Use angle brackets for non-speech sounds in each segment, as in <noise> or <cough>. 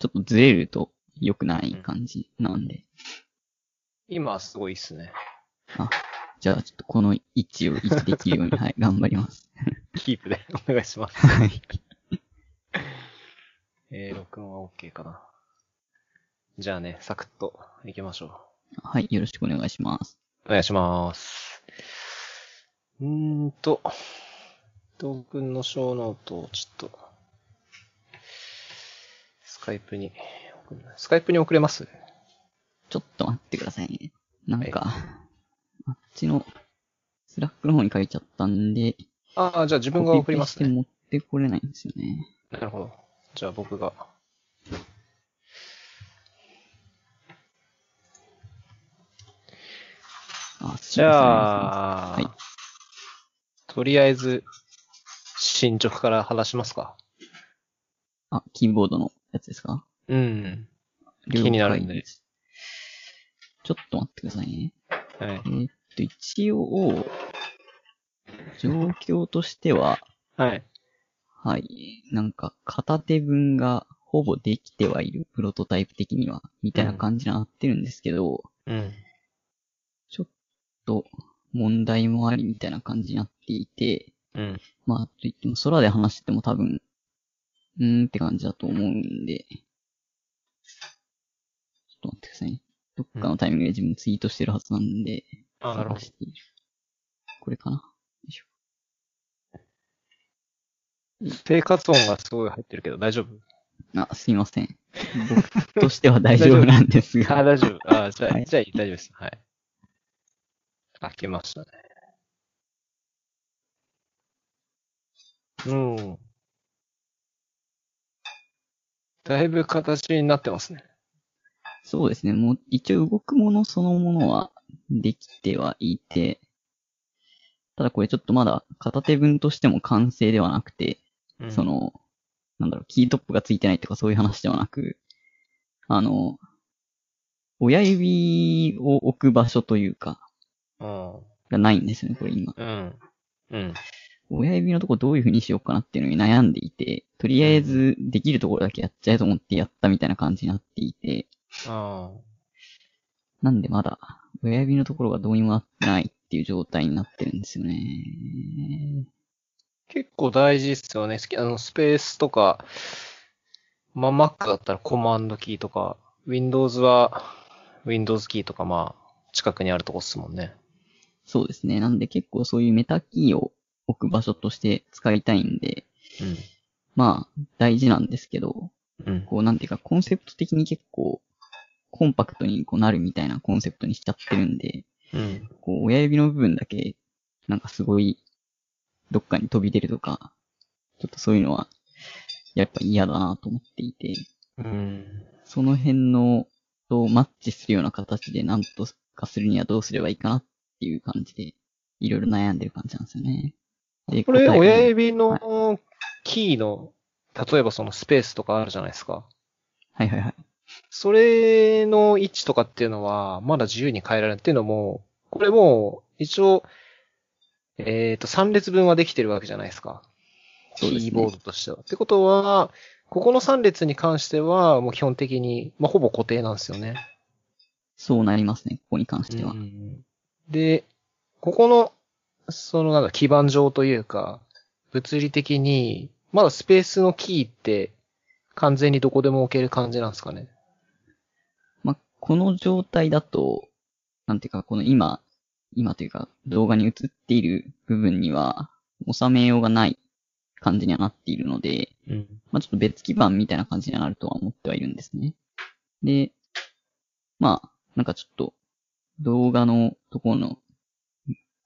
ちょっとずれると良くない感じなんで。今はすごいっすね。あ、じゃあちょっとこの位置を維持できるように、<laughs> はい、頑張ります。キープでお願いします。<laughs> はい。えー、録音は OK かな。じゃあね、サクッと行きましょはい、よろしくお願いします。う。お願いします。うーんと、東君のショーノートをちょっと、スカイプにスカイプに送れます？ちょっと待ってくださいね。なんか、あっちの、スラックの方に書いちゃったんで、ああ、じゃあ自分が送りますね。持ってこれないんですよね。なるほど。じゃあ僕が。あ、じゃあ、はいとりあえず、進捗から話しますか。あ、キーボードのやつですか？うん。気になるんでちょっと待ってくださいね。はいえ。ーっと、一応、状況としては、はい。はい、なんか、片手分がほぼできてはいる、プロトタイプ的には、みたいな感じになってるんですけど、うん。ちょっと、問題もありみたいな感じになっていて、うん。まあ、と言っても空で話してても多分、うーんって感じだと思うんで、ちょっと待ってくださいね。どっかのタイミングで自分ツイートしてるはずなんで、あ、なるほど。これかなよいしょ生活音がすごい入ってるけど大丈夫？あ、すいません。僕としては大丈夫なんですあ、が。大丈夫。あ、じゃあ、はいじゃあ大丈夫です。はい。開けましたね。うん。だいぶ形になってますね。そうですね。もう、一応動くものそのものはできてはいて、ただこれちょっとまだ片手分としても完成ではなくて、うんそ、の、なんだろう、キートップがついてないとかそういう話ではなく、あの、親指を置く場所というか、うん。がないんですよね、これ今。うん。うん。親指のとこどういう風にしようかなっていうのに悩んでいて、とりあえずできるところだけやっちゃえと思ってやったみたいな感じになっていて、あなんでまだ親指のところがどうにもなってないっていう状態になってるんですよね。結構大事ですよね。スあの、スペースとか、まあ、Mac だったらコマンドキーとか、Windows は Windows キーとか、まあ、近くにあるとこっすもんね。そうですね。なんで結構そういうメタキーを置く場所として使いたいんで、まあ大事なんですけど、うん。うん。こうなんていうかコンセプト的に結構コンパクトにこうなるみたいなコンセプトにしちゃってるんで、うん。こう親指の部分だけなんかすごいどっかに飛び出るとか、ちょっとそういうのはやっぱ嫌だなと思っていて、うん。その辺のとマッチするような形で何とかするにはどうすればいいかなっていう感じで、いろいろ悩んでる感じなんですよね。でこれ、親指のキーの、例えばそのスペースとかあるじゃないですか。はいはいはい。それの位置とかっていうのは、まだ自由に変えられるっていうのも、これもう、一応、えっ、と、3列分はできてるわけじゃないですか。キーボードとしては。ってことは、ここの3列に関しては、もう基本的に、まあ、ほぼ固定なんですよね。そうなりますね、ここに関しては。うんで、ここの、そのなんだ、基盤上というか、物理的に、まだスペースのキーって、完全にどこでも置ける感じなんですかね。まあ、この状態だと、なんていうか、この今、今というか、動画に映っている部分には、収めようがない感じにはなっているので、うん。まあ、ちょっと別基盤みたいな感じにはなるとは思ってはいるんですね。で、まあ、なんかちょっと、動画のところの、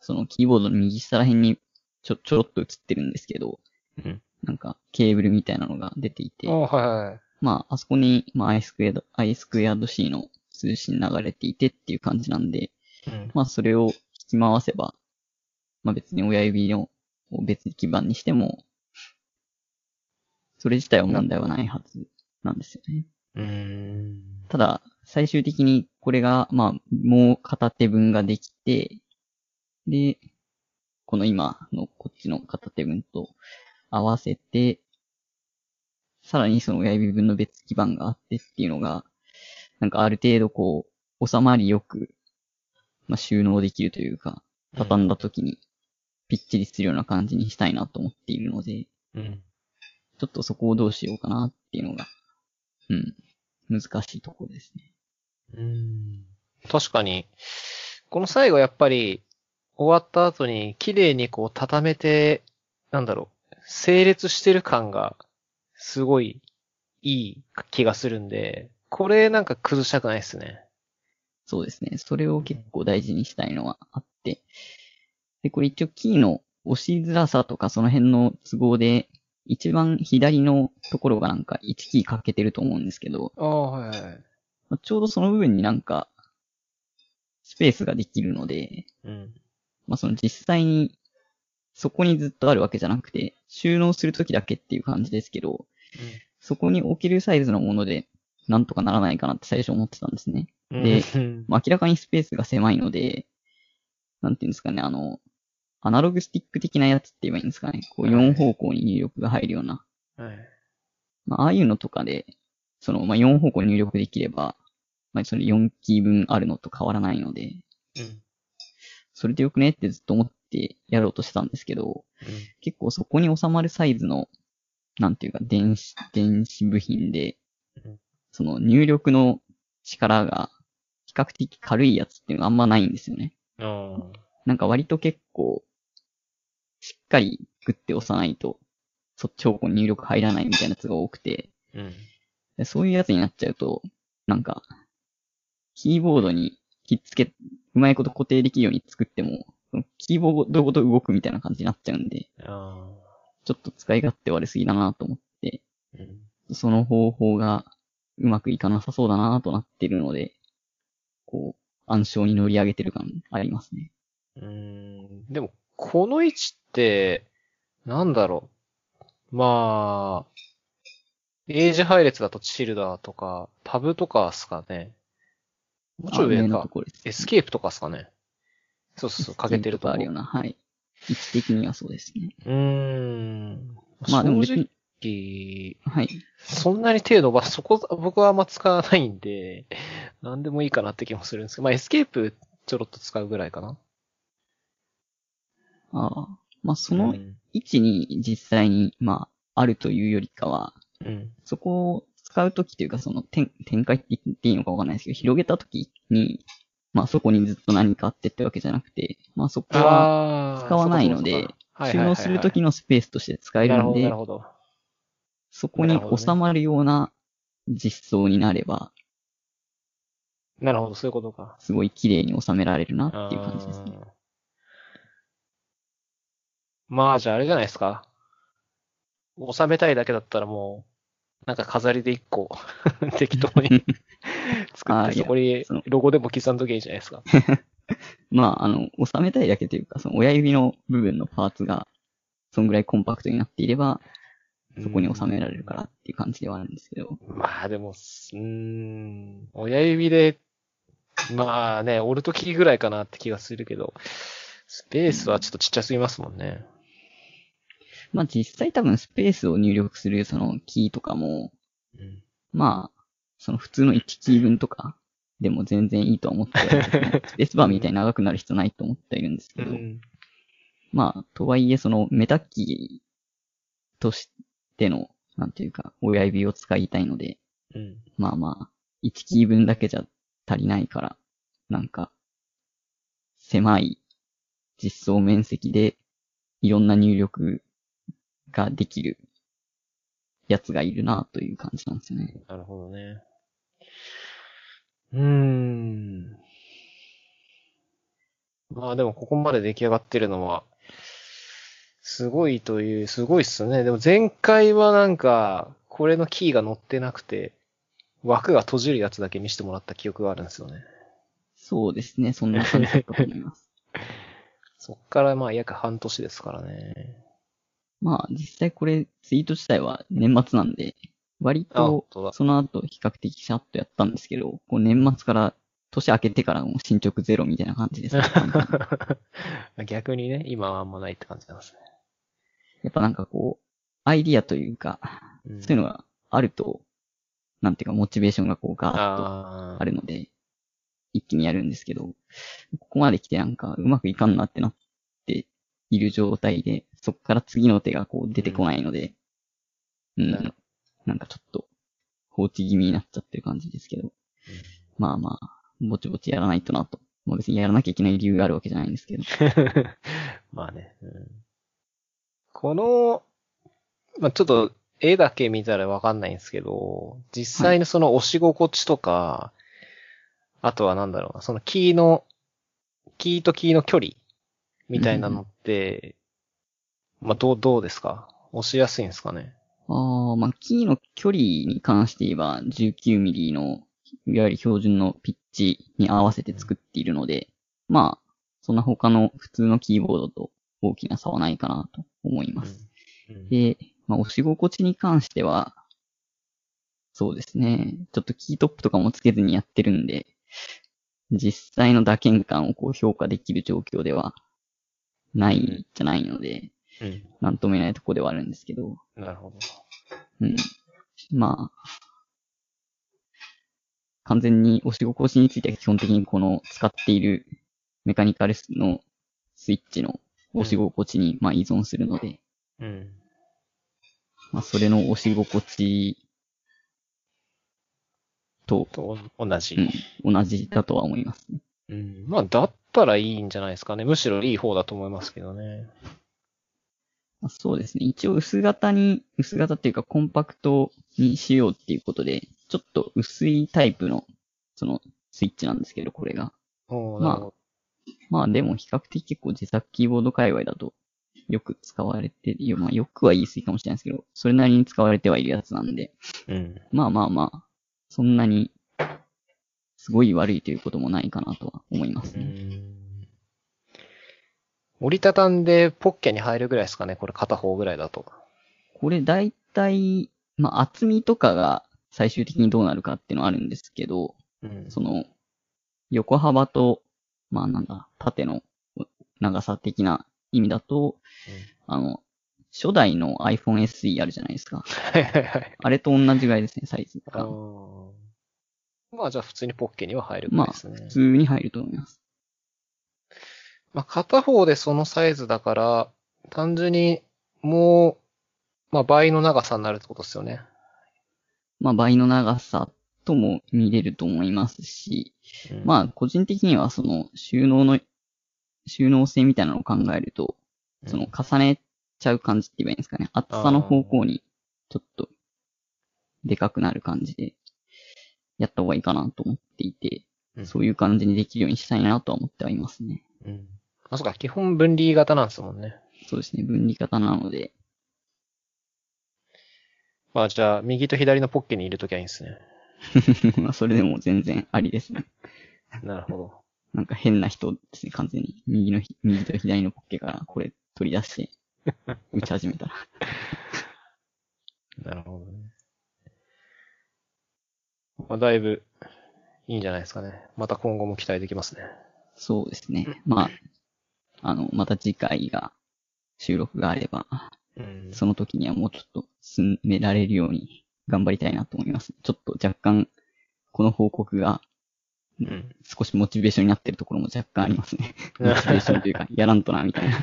そのキーボードの右下ら辺にちょ、ちょろっと映ってるんですけど、うん。なんかケーブルみたいなのが出ていてあ、はいはい。まあ、あそこに、まあ、i スクエアド、i スクエアド C の通信流れていてっていう感じなんで、うん。まあ、それを引き回せば、まあ別に親指の別基盤にしても、それ自体は問題はないはずなんですよね。うーん。ただ、最終的にこれが、まあ、もう片手分ができて、で、この今のこっちの片手分と合わせて、さらにその親指分の別基板があってっていうのが、なんかある程度こう、収まりよく、まあ、収納できるというか、畳んだ時にぴっちりするような感じにしたいなと思っているので、うん。ちょっとそこをどうしようかなっていうのが、うん、難しいところですね。うん。確かに、この最後やっぱり、終わった後に綺麗にこう畳めて、なんだろう、整列してる感が、すごい、いい気がするんで、これなんか崩したくないですね。そうですね。それを結構大事にしたいのはあって。で、これ一応キーの押しづらさとかその辺の都合で、一番左のところがなんか1キー欠けてると思うんですけど、ああ、はいはい。まあちょうどその部分になんか、スペースができるので、うん。まあその実際に、そこにずっとあるわけじゃなくて、収納するときだけっていう感じですけど、そこに置けるサイズのもので、なんとかならないかなって最初思ってたんですね。うん。でうんまあ、明らかにスペースが狭いので、なんていうんですかね、あの、アナログスティック的なやつって言えばいいんですかね。こう4方向に入力が入るような。はい。まあ、ああいうのとかで、その、まあ、4方向に入力できれば、まあ、それ4キー分あるのと変わらないので、うん。それでよくねってずっと思ってやろうとしてたんですけど、結構そこに収まるサイズの、なんていうか、電子、電子部品でうん、その入力の力が比較的軽いやつっていうのがあんまないんですよね。うん。なんか割と結構、しっかりグッて押さないと、そっち方向に入力入らないみたいなやつが多くて、うん。でそういうやつになっちゃうと、なんか、キーボードにひっつけ、うまいこと固定できるように作っても、そのキーボードごと動くみたいな感じになっちゃうんで、あちょっと使い勝手悪すぎだなと思って、あ。うん。その方法がうまくいかなさそうだなとなってるので、こう、暗礁に乗り上げてる感ありますね。うーん。でも、この位置って、なんだろう。まあ、英字配列だとチルダーとか、タブとかっすかね。もうちょい上かエスケープとかっすかね。そうそうそう、かけてるとあるような、はい。位置的にはそうですね。うーん。まあでも別に、正直、はい。そんなに手伸ばす、そこ、僕はあんま使わないんで、なんでもいいかなって気もするんですけど、まあエスケープちょろっと使うぐらいかな。ああ。まあ、そその位置に実際に、まあ、あるというよりかは、うん。そこを使うときというか、その展展開って言っていいのかわかんないですけど、広げたときに、まあそこにずっと何かあってってわけじゃなくて、まあそこは使わないので収納するときのスペースとして使えるので。そこに収まるような実装になれば、なるほど、そういうことか。すごい綺麗に収められるなっていう感じですね。まあ、じゃああれじゃないですか。収めたいだけだったらもう、なんか飾りで一個、<laughs> 適当に <laughs> 作って、いやそこにそのロゴでも刻んどきゃいいじゃないですか。<laughs> まあ、あの、収めたいだけというか、その親指の部分のパーツが、そんぐらいコンパクトになっていれば、そこに収められるからっていう感じではあるんですけど。まあでも、うーん、親指で、まあね、折るときぐらいかなって気がするけど、スペースはちょっとちっちゃすぎますもんね。まあ実際多分スペースを入力するそのキーとかも、うん。まあ、その普通の1キー分とかでも全然いいとは思って <laughs> スペースバーみたいに長くなる必要ないと思ってはいるんですけど、うん。まあ、とはいえそのメタキーとしての、なんていうか、親指を使いたいので、うん。まあまあ、1キー分だけじゃ足りないから、なんか、狭い実装面積でいろんな入力ができるやつがいるなという感じなんですよね。なるほどね。うーん。まあでもここまで出来上がってるのは、すごいという、すごいっすね。でも前回はなんか、これのキーが載ってなくて、枠が閉じるやつだけ見せてもらった記憶があるんですよね。そうですね、そんな感じだと思います。<laughs> そっからまあ約半年ですからね。まあ、実際これ、ツイート自体は年末なんで、割とその後比較的シャッとやったんですけど、こう年末から年明けてからもう進捗ゼロみたいな感じですね。<laughs> 逆にね、今はあんまないって感じなんですね。やっぱなんかこう、アイディアというか、うんそういうのがあると、なんていうか、モチベーションがこうガーッとああるので、一気にやるんですけど、ここまで来てなんかうまくいかんなってなっている状態で、そこから次の手がこう出てこないので、うん、なるなんかちょっと放置気味になっちゃってる感じですけど、まあまあ、ぼちぼちやらないとなと。もう別にやらなきゃいけない理由があるわけじゃないんですけど。<laughs> まあね。うんこの、まあちょっと絵だけ見たらわかんないんですけど、実際のその押し心地とか、あとはなんだろうな、そのキーの、キーとキーの距離みたいなのって、まあどう、どうですか？押しやすいんですかね？ああ、まあ、キーの距離に関して言えば、19ミリの、いわゆる標準のピッチに合わせて作っているので、まあ、そんな他の普通のキーボードと大きな差はないかなと思います。うんで、まあ、押し心地に関しては、そうですね。ちょっとキートップとかもつけずにやってるんで、実際の打鍵感をこう評価できる状況ではないんじゃないので、うん。なんとも言えないところではあるんですけど、なるほど。うん。まあ、完全に押し心地については基本的にこの使っているメカニカルのスイッチの押し心地にまあ依存するので、うん。まあそれの押し心地と、と、同じ。うん、同じだとは思いますね。うん。まあ、だったらいいんじゃないですかね。むしろいい方だと思いますけどね。まあそうですね。一応薄型に、薄型っていうかコンパクトにしようっていうことで、ちょっと薄いタイプの、そのスイッチなんですけど、これが。まあ。まあでも比較的結構自作キーボード界隈だとよく使われて、まあよくは言い過ぎかもしれないですけど、それなりに使われてはいるやつなんで、うん。まあまあまあ、そんなにすごい悪いということもないかなとは思いますうね。ん。折りたたんでポッケに入るぐらいですかね。これ片方ぐらいだと。これ大体、まあ厚みとかが最終的にどうなるかっていうのはあるんですけど、うん。その、横幅と、まあなんだ、縦の長さ的な意味だと、あの、初代の iPhone SE あるじゃないですか。あれと同じぐらいですね、サイズあが。ーまあじゃあ普通にポッケには入るぐらまあ、いですね。普通に入ると思います。まあ片方でそのサイズだから、単純にもう、まあ倍の長さになるってことですよね。まあ、倍の長さとも見れると思いますし、うんまあ、個人的にはその収納の、収納性みたいなのを考えると、その重ねちゃう感じって言えばいいんですかね。厚さの方向にちょっとでかくなる感じでやった方がいいかなと思っていて、うんそういう感じにできるようにしたいなとは思ってはいますね。うん。あ、そうか、基本分離型なんですもんね。そうですね、分離型なので、まあじゃあ、右と左のポッケに入れときゃいいんですね。<laughs> まあそれでも全然ありですね。なるほど。なんか変な人ですね、完全に。右のひ、右と左のポッケからこれ取り出して、<laughs> 打ち始めたら。なるほどね。まあだいぶ、いいんじゃないですかね。また今後も期待できますね。そうですね。まあ、あの、また次回が、収録があれば、うん。その時にはもうちょっと進められるように頑張りたいなと思います。ちょっと若干、この報告がうん。少しモチベーションになってるところも若干ありますね。モチベーションというか、やらんとな、みたいな。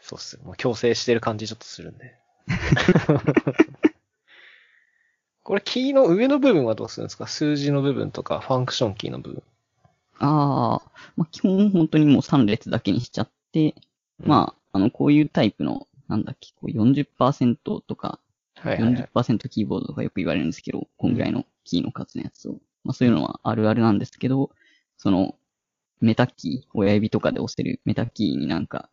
そうっすよ。もう強制してる感じちょっとするんで。<laughs> これキーの上の部分はどうするんですか？数字の部分とか、ファンクションキーの部分。ああ、まあ、基本本当にもう3列だけにしちゃって、まあ、あの、こういうタイプの、なんだっけ、こう40%とか、あ、はいはいはい。40%キーボードとかよく言われるんですけど、こんぐらいのキーの数のやつを。まあそういうのはあるあるなんですけど、その、メタキー、親指とかで押せるメタキーになんか、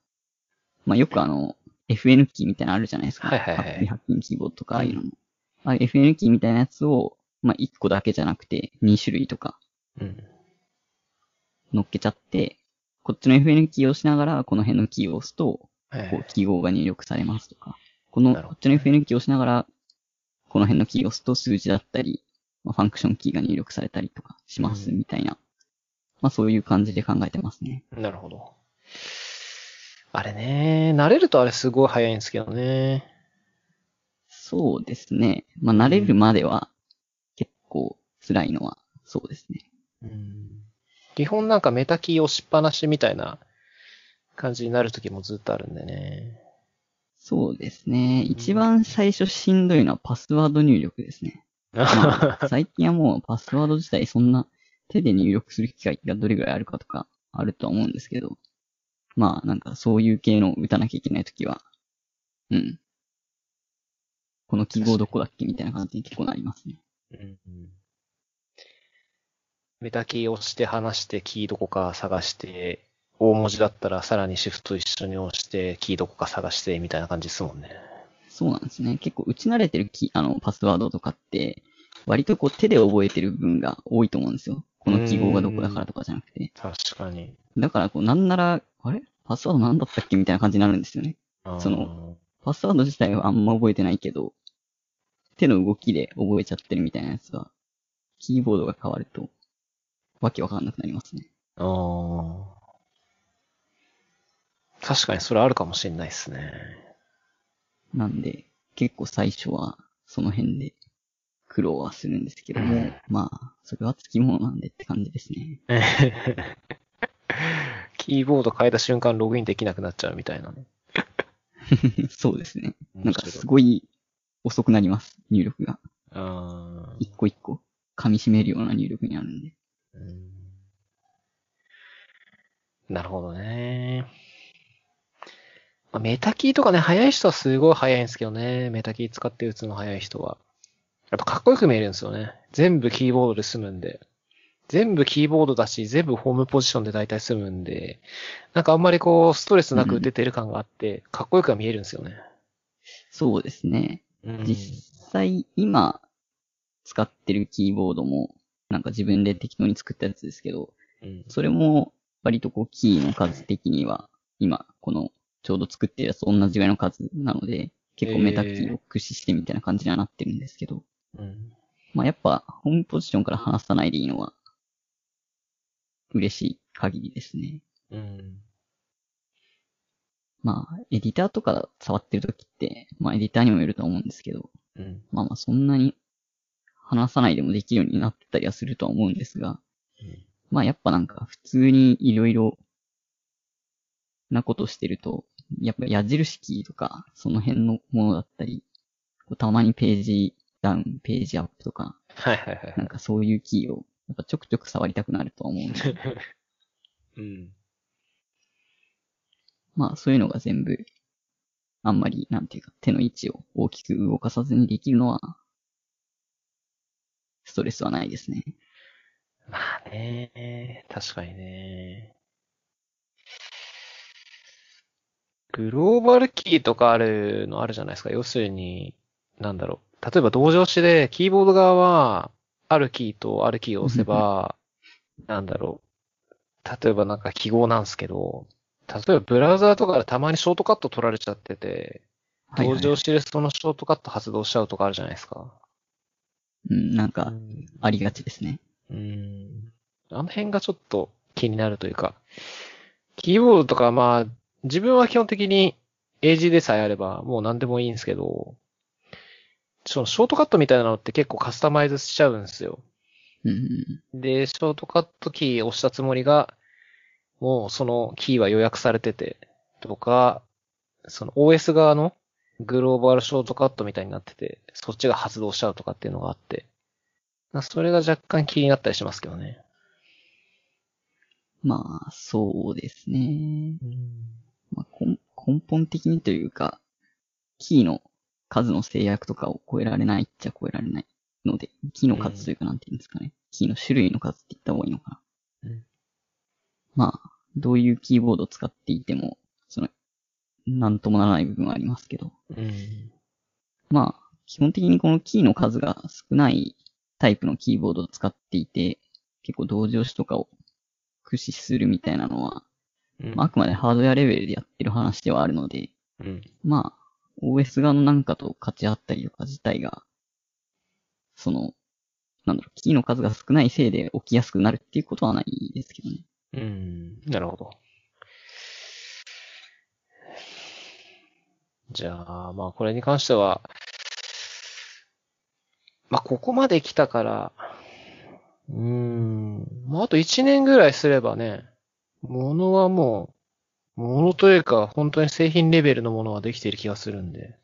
まあよくあの、FN キーみたいなのあるじゃないですか。はいはいはいハッピーハッピーキーボードとかああいうのも。あ FN キーみたいなやつを、まあ1個だけじゃなくて2種類とかうん。乗っけちゃって、こっちの FN キーを押しながら、この辺のキーを押すと、はいこう、記号が入力されますとか、この、こっちの FN キーを押しながら、この辺のキーを押すと数字だったり、まあ、ファンクションキーが入力されたりとかしますうんみたいな。まあそういう感じで考えてますね。なるほど。あれね、慣れるとあれすごい早いんですけどね。そうですね。まあ、慣れるまでは結構辛いのはそうですね。うん。基本なんかメタキー押しっぱなしみたいな感じになる時もずっとあるんでね。そうですね。一番最初しんどいのはパスワード入力ですね。<laughs> まあ、最近はもうパスワード自体そんな手で入力する機会がどれぐらいあるかとかあるとは思うんですけど、まあなんかそういう系の打たなきゃいけないときは、うん。この記号どこだっけみたいな感じに結構なりますね。うんうんメタキー押して離してキーどこか探して、大文字だったらさらにシフト一緒に押してキーどこか探してみたいな感じですもんね。そうなんですね。結構打ち慣れてるキあの、パスワードとかって、割とこう手で覚えてる部分が多いと思うんですよ。この記号がどこだからとかじゃなくて。確かに。だからこうなんなら、あれ？パスワードなんだったっけみたいな感じになるんですよね。その、パスワード自体はあんま覚えてないけど、手の動きで覚えちゃってるみたいなやつが、キーボードが変わると、わけわかんなくなりますね。あー確かにそれあるかもしれないですね。なんで、結構最初は、その辺で、苦労はするんですけども、うんまあ、それは付き物なんでって感じですね。<laughs> キーボード変えた瞬間ログインできなくなっちゃうみたいなね。<laughs> そうですね。なんかすごい遅くなります、入力が。一個一個噛み締めるような入力になるんで。うんなるほどね。まあ、メタキーとかね、早い人はすごい早いんですけどね。メタキー使って打つの早い人は。あとかっこよく見えるんですよね。全部キーボードで済むんで。全部キーボードだし、全部ホームポジションで大体済むんで、なんかあんまりこう、ストレスなく打ててる感があって、かっこよくは見えるんですよね。そうですね。うん実際、今、使ってるキーボードも、なんか自分で適当に作ったやつですけど、うん。それも、割とこう、キーの数的には、今、この、ちょうど作ってるやつと同じぐらいの数なので、結構メタキーを駆使してみたいな感じにはなってるんですけど、うん。まあやっぱ、ホームポジションから離さないでいいのは、嬉しい限りですね。うん。まあ、エディターとか触ってるときって、まあエディターにもよると思うんですけど、うん。まあまあそんなに話さないでもできるようになってたりはするとは思うんですが、うんまあやっぱなんか普通にいろいろなことしてると、やっぱ矢印キーとか、その辺のものだったり、たまにページダウン、ページアップとか、はいはいはい。なんかそういうキーを、やっぱちょくちょく触りたくなるとは思うんで、<laughs> うん。まあそういうのが全部、あんまり、なんていうか、手の位置を大きく動かさずにできるのは、ストレスはないですね。まあね、確かにね。グローバルキーとかあるのあるじゃないですか。要するに、なんだろう。例えば同時で、キーボード側は、あるキーとあるキーを押せば、なんだろう。例えばなんか記号なんですけど、例えばブラウザーとかでたまにショートカット取られちゃってて、同時。押しでそのショートカット発動しちゃうとかあるじゃないですか。うん、なんか、ありがちですね。うん。あの辺がちょっと気になるというか、キーボードとかまあ、自分は基本的に AG でさえあればもう何でもいいんですけど、そのショートカットみたいなのって結構カスタマイズしちゃうんですよ。うん、で、ショートカットキー押したつもりが、もうそのキーは予約されてて、とか、その OS 側のグローバルショートカットみたいになってて、そっちが発動しちゃうとかっていうのがあって、それが若干気になったりしますけどね。まあ、そうですね。まあ、根根本的にというか、キーの数の制約とかを超えられないっちゃ超えられないので、キーの数というかなんていうんですかね。キーの種類の数って言った方がいいのかな。うんまあ、どういうキーボードを使っていても、その、なんともならない部分はありますけど。うん。まあ、基本的にこのキーの数が少ないタイプのキーボードを使っていて、結構同時押しとかを駆使するみたいなのは、うんまあ、あくまでハードウェアレベルでやってる話ではあるので、うん。まあ、OS 側のなんかと勝ち合ったりとか自体が、その、なんだろう、キーの数が少ないせいで起きやすくなるっていうことはないですけどね。うん。なるほど。じゃあ、まあこれに関しては、まあ、ここまで来たから、うーん、まあ、あと1年ぐらいすればね、ものはもう、ものというか、本当に製品レベルのものはできている気がするんで。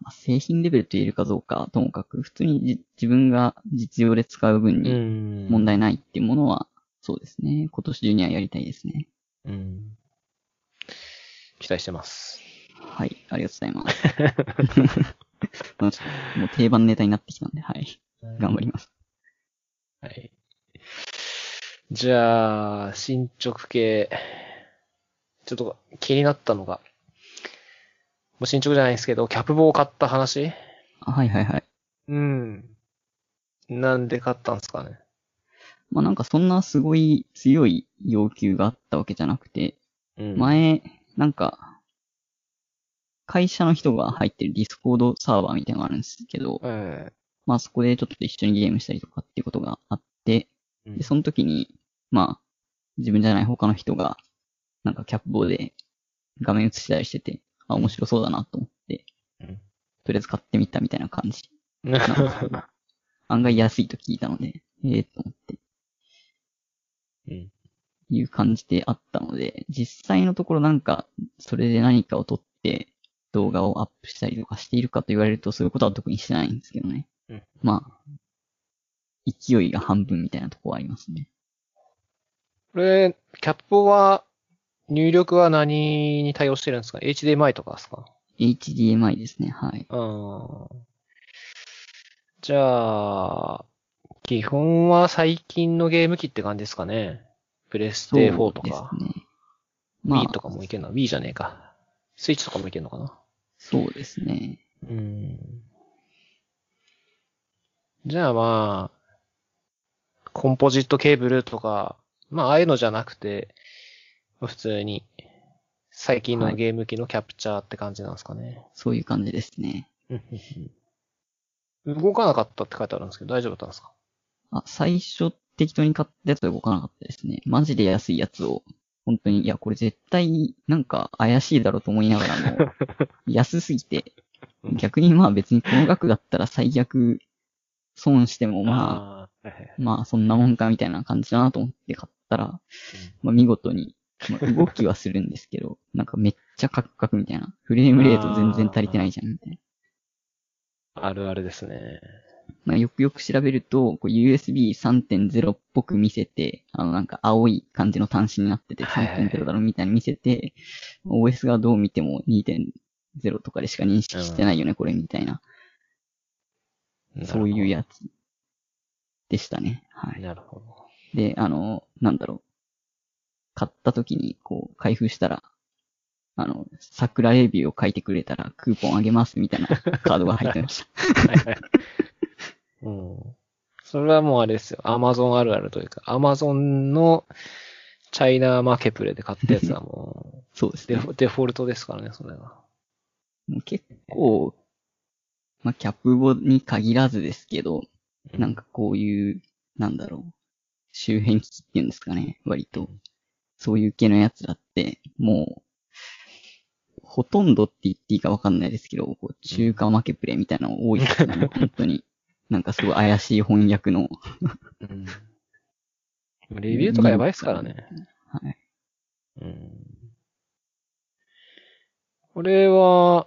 まあ、製品レベルと言えるかどうか、ともかく、普通にじ自分が実用で使う分うにん。問題ないっていうものは、そうですね。今年中にはやりたいですね。うん。期待してます。はい。ありがとうございます。<laughs> もう定番ネタになってきたんで、はい。頑張ります。はい。じゃあ、進捗系。ちょっと気になったのが、もう進捗じゃないんですけど、キャプ棒を買った話？あはいはいはい。うん。なんで買ったんですかね？まあなんかそんなすごい強い要求があったわけじゃなくて、うん。前、なんか、会社の人が入ってるディスコードサーバーみたいなのがあるんですけど、えまあそこでちょっと一緒にゲームしたりとかっていうことがあって、えで、その時に、まあ、自分じゃない他の人が、なんかキャップボーで画面映したりしてて、あ、面白そうだなと思って、うんとりあえず買ってみたみたいな感じ。<laughs> 案外安いと聞いたので、ええと思って、うん。いう感じであったので、実際のところなんか、それで何かを撮って動画をアップしたりとかしているかと言われるとそういうことは特にしてないんですけどね。うんまあ、勢いが半分みたいなところはありますね。これ、キャップは、入力は何に対応してるんですか ?HDMI とかですか？HDMI ですね、はい。うん。じゃあ、基本は最近のゲーム機って感じですかね。プレステ4とか。そうですね。まあ Wii とかもいけんの ?Wii じゃねえか。スイッチとかもいけんのかなそうですね。うん。じゃあまあ、コンポジットケーブルとか、まあああいうのじゃなくて、普通に、最近のゲーム機のキャプチャーって感じなんですかね。そういう感じですね。動かなかったって書いてあるんですけど、大丈夫だったんですか？あ、最初適当に買ったやつは動かなかったですね。マジで安いやつを、本当に、いや、これ絶対、なんか怪しいだろうと思いながらも、<laughs> 安すぎて、逆にまあ別にこの額だったら最悪、損してもまあ、まあそんなもんかみたいな感じだなと思って買ったら、まあ見事に、まあ、動きはするんですけど、<laughs> なんかめっちゃカクカクみたいな。フレームレート全然足りてないじゃん、みたいな。あるあるですね。まあ、よくよく調べると、こう USB3.0 っぽく見せて、あのなんか青い感じの端子になっててはいはい3.0だろみたいに見せて、OS がどう見ても2.0とかでしか認識してないよね、これみたいな。そういうやつでしたね。はい。なるほど。で、あの、なんだろう。買った時に、こう、開封したら、あの、桜レビューを書いてくれたらクーポンあげますみたいなカードが入ってました。はいはい。うん。それはもうあれですよ。アマゾンあるあるというか、アマゾンのチャイナマーケプレで買ったやつはもうデ <laughs> そうですね。フデフォルトですからね、それが。もう結構、まあ、キャップボに限らずですけど、なんかこういう、なんだろう、周辺機器っていうんですかね、割と。そういう系のやつだって、もう、ほとんどって言っていいかわかんないですけど、こう中華負けプレイみたいなの多いですよね、<laughs> 本当に。なんかすごい怪しい翻訳の。うん。レビューとかやばいですからね。はい。うん。これは、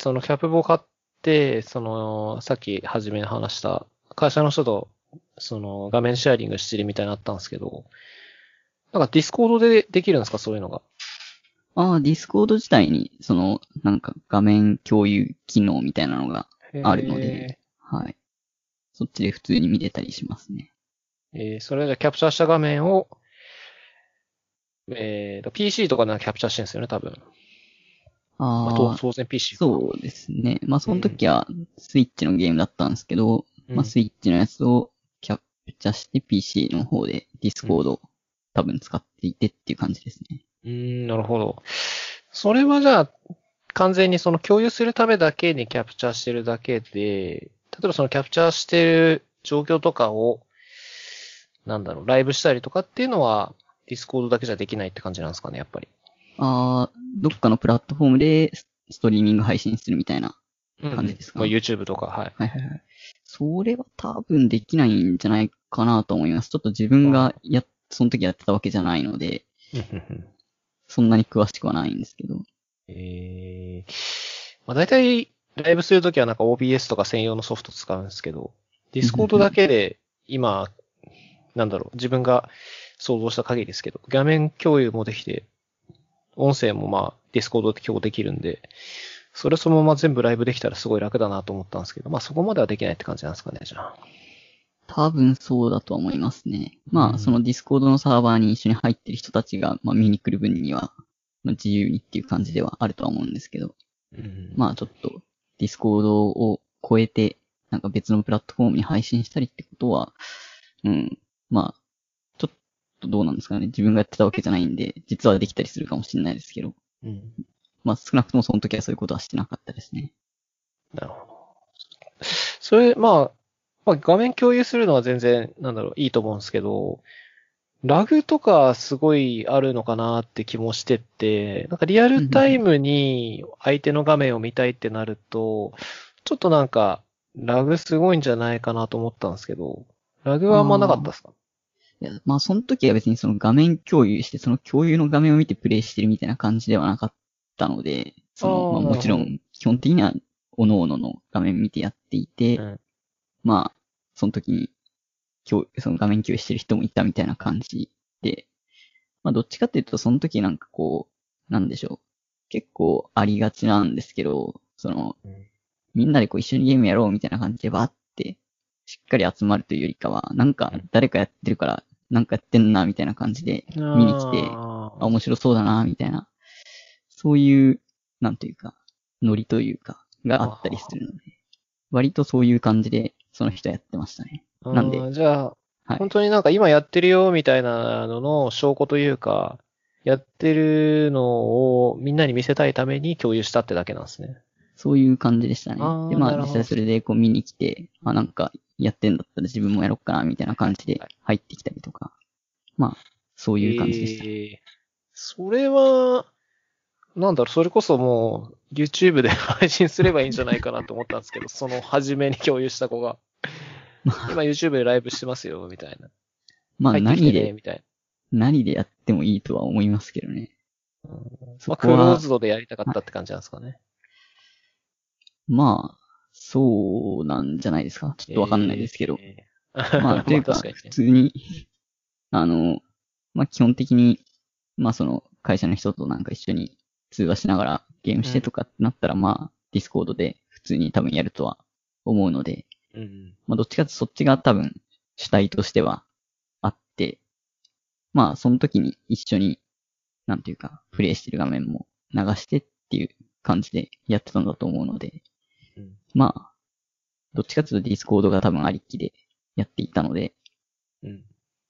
そのキャプボ買って、その、さっき初めに話した、会社の人と、その、画面シェアリングしてるみたいになったんですけど、なんかディスコードでできるんですかそういうのが？ああ、ディスコード自体に、その、なんか画面共有機能みたいなのが、あるのではい。そっちで普通に見れたりしますね。えーそれじゃキャプチャーした画面を、えーと、PC とかならキャプチャーしてるんですよね、多分。まあ、ああ、と当然 PC か。そうですね。まあ、その時は、スイッチのゲームだったんですけど、うんまあ、スイッチのやつをキャプチャーして PC の方でディスコードを多分使っていてっていう感じですね。うーん、なるほど。それはじゃあ、完全にその共有するためだけにキャプチャーしてるだけで、例えばそのキャプチャーしてる状況とかを、なんだろう、ライブしたりとかっていうのは、ディスコードだけじゃできないって感じなんですかね、やっぱり。ああ、どっかのプラットフォームでストリーミング配信するみたいな。うん感じですか？まあ、YouTube とか、はい。はいはいはい。それは多分できないんじゃないかなと思います。ちょっと自分がや、その時やってたわけじゃないので、そんなに詳しくはないんですけど。えー、まあ大体、ライブするときはなんか OBS とか専用のソフト使うんですけど、ディスコードだけで今、なんだろう、自分が想像した限りですけど、画面共有もできて、音声もまあ、ディスコードで共有できるんで、それそのまま全部ライブできたらすごい楽だなと思ったんですけど、まあそこまではできないって感じなんですかね、じゃあ。多分そうだと思いますね。まあ、うんそのディスコードのサーバーに一緒に入ってる人たちが、まあ見に来る分には、まあ自由にっていう感じではあるとは思うんですけど、うんまあちょっと、ディスコードを超えて、なんか別のプラットフォームに配信したりってことは、うん、まあ、ちょっとどうなんですかね。自分がやってたわけじゃないんで、実はできたりするかもしれないですけど、うん。まあ少なくともその時はそういうことはしてなかったですね。なるほど。それ、まあ、まあ、画面共有するのは全然、なんだろう、いいと思うんですけど、ラグとかすごいあるのかなって気もしてって、なんかリアルタイムに相手の画面を見たいってなると、ちょっとなんか、ラグすごいんじゃないかなと思ったんですけど、ラグはあんまなかったですか？いや、まあその時は別にその画面共有して、その共有の画面を見てプレイしてるみたいな感じではなかったので、その、まあ、もちろん、基本的には、各々の画面見てやっていて、うん。まあ、その時に、共その画面共有してる人もいたみたいな感じで、まあどっちかっていうと、その時なんかこう、なんでしょう。結構ありがちなんですけど、その、うんみんなでこう一緒にゲームやろうみたいな感じでバーって、しっかり集まるというよりかは、なんか誰かやってるから、なんかやってんな、みたいな感じで、見に来て、ああ、面白そうだな、みたいな、そういう、なんというか、ノリというか、があったりするので、割とそういう感じで、その人やってましたね。ーなんでじゃあ、はい本当になんか今やってるよみたいなのの証拠というか、やってるのをみんなに見せたいために共有したってだけなんですね。そういう感じでしたね。で、まあ実際それでこう見に来て、あ、なんかやってんだったら自分もやろっかな、みたいな感じで入ってきたりとか、まあ、そういう感じでした。えーそれは、なんだろう、それこそもう YouTube で <laughs> 配信すればいいんじゃないかなと思ったんですけど、その初めに共有した子が、まあ、<laughs> 今 YouTube でライブしてますよ、みたいな。まあ何で、みたい何でやってもいいとは思いますけどね。な。まあ、クローズドでやりたかったって感じなんですかね。まあ、そうなんじゃないですか。ちょっとわかんないですけど。えーまあ、<laughs> というか、普通に、<laughs> あの、まあ基本的に、まあその会社の人となんか一緒に通話しながらゲームしてとかってなったら、まあ、ディスコードで普通に多分やるとは思うので、うん。まあどっちかというとそっちが多分主体としてはあって、まあその時に一緒に、なんていうか、プレイしてる画面も流してっていう感じでやってたんだと思うので、うんまあ、どっちかというとディスコードが多分ありきでやっていたので、うん。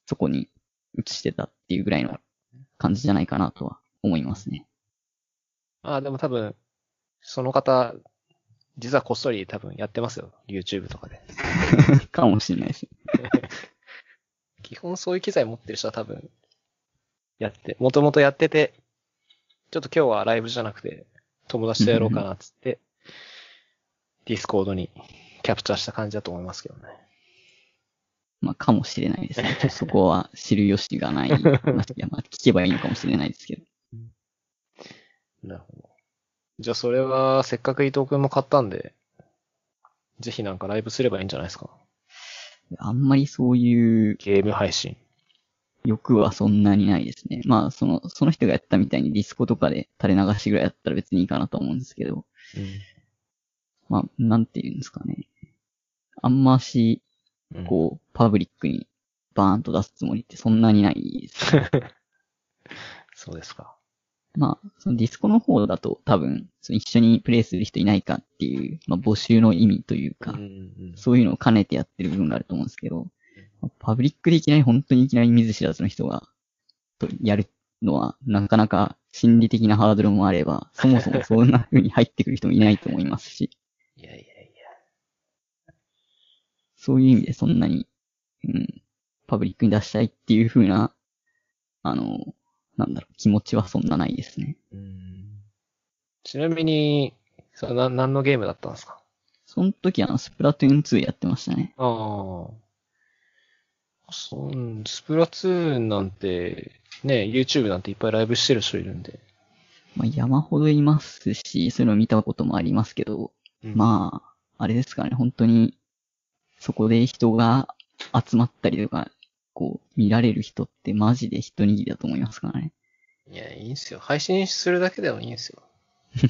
そこに移してたっていうぐらいの感じじゃないかなとは思いますね。ああ、でも多分、その方、実はこっそり多分やってますよ。YouTube とかで。<laughs> かもしれないです。<laughs> 基本そういう機材持ってる人は多分、やって、もともとやってて、ちょっと今日はライブじゃなくて、友達とやろうかなっつって、ディスコードにキャプチャーした感じだと思いますけどね。まあ、かもしれないですね。そこは知る由がない。<laughs> まあ、いや、まあ、聞けばいいのかもしれないですけど。なるほど。じゃあそれは、せっかく伊藤くんも買ったんで、ぜひなんかライブすればいいんじゃないですか？あんまりそういうゲーム配信。欲はそんなにないですね。まあ、その、その人がやったみたいにディスコとかで垂れ流しぐらいやったら別にいいかなと思うんですけど、まあ、なんて言うんですかね。あんまし、うん。こう、パブリックにバーンと出すつもりってそんなにないですね。<laughs> そうですか。まあ、そのディスコの方だと多分、その一緒にプレイする人いないかっていう、まあ募集の意味というか、うんうんそういうのを兼ねてやってる部分があると思うんですけど、まあパブリックでいきなり本当にいきなり見ず知らずの人が、とやるのは、なかなか心理的なハードルもあれば、そもそもそんな風に入ってくる人もいないと思いますし、<laughs> いやいやいそういう意味でそんなに、うん、パブリックに出したいっていう風な、あの、なんだろう、気持ちはそんなないですね。や。うんちなみに、それな何のゲームだったんですか？その時あの、スプラトゥーン2やってましたね。ああ。そんスプラトゥーンなんて、ね、YouTube なんていっぱいライブしてる人いるんで。まあ、山ほどいますし、そういうの見たこともありますけど、うんまあ、あれですかね、本当に、そこで人が集まったりとか、こう、見られる人ってマジで一握りだと思いますからね。いや、いいんすよ。配信するだけでもいいんすよ。<laughs>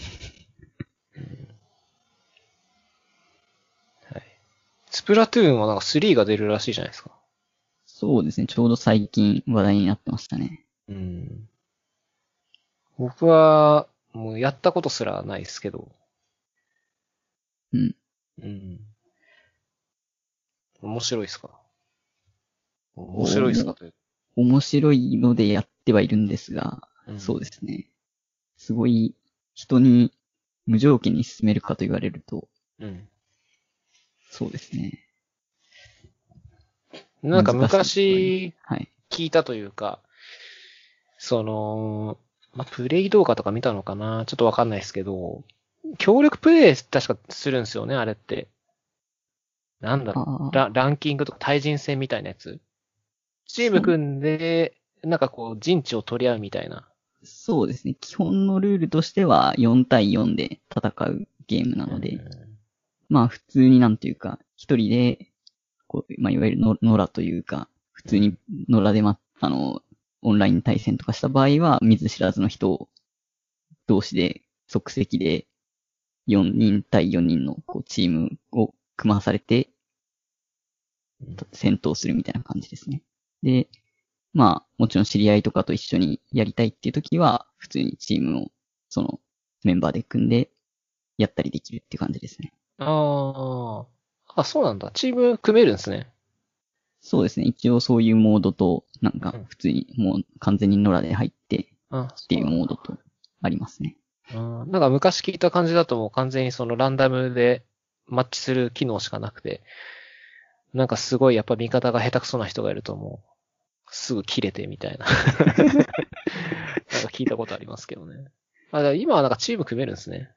うんはい。スプラトゥーンはなんか3が出るらしいじゃないですか。そうですね、ちょうど最近話題になってましたね。うん。僕は、もうやったことすらないですけど。うん。うん。面白いっすか？面白いっすか。面白いのでやってはいるんですが、うんそうですね。すごい、人に無条件に進めるかと言われると、うん。そうですね。なんか昔はい。聞いたというか、その、まあ、プレイ動画とか見たのかな？ちょっとわかんないですけど、協力プレイ確かするんですよね、あれって。なんだろう。ラランキングとか対人戦みたいなやつ。チーム組んで、なんかこう、陣地を取り合うみたいな。そうですね。基本のルールとしては4対4で戦うゲームなので、うんまあ普通になんていうか、一人で、こう、まあいわゆるの野良というか、普通に野良でま、あの、オンライン対戦とかした場合は、見ず知らずの人同士で即席で4人対4人のこうチームを組まされて戦闘するみたいな感じですね。で、まあ、もちろん知り合いとかと一緒にやりたいっていう時は、普通にチームを、その、メンバーで組んで、やったりできるっていう感じですね。ああ。あ、そうなんだ。チーム組めるんですね。そうですね。一応そういうモードと、なんかうん、普通にもう完全に野良で入ってっあていうモードとありますね。うんなんか昔聞いた感じだともう完全にそのランダムでマッチする機能しかなくて、なんかすごいやっぱ味方が下手くそな人がいるともう、すぐ切れてみたいな。<laughs> なんか聞いたことありますけどね。あ、今はなんかチーム組めるんですね。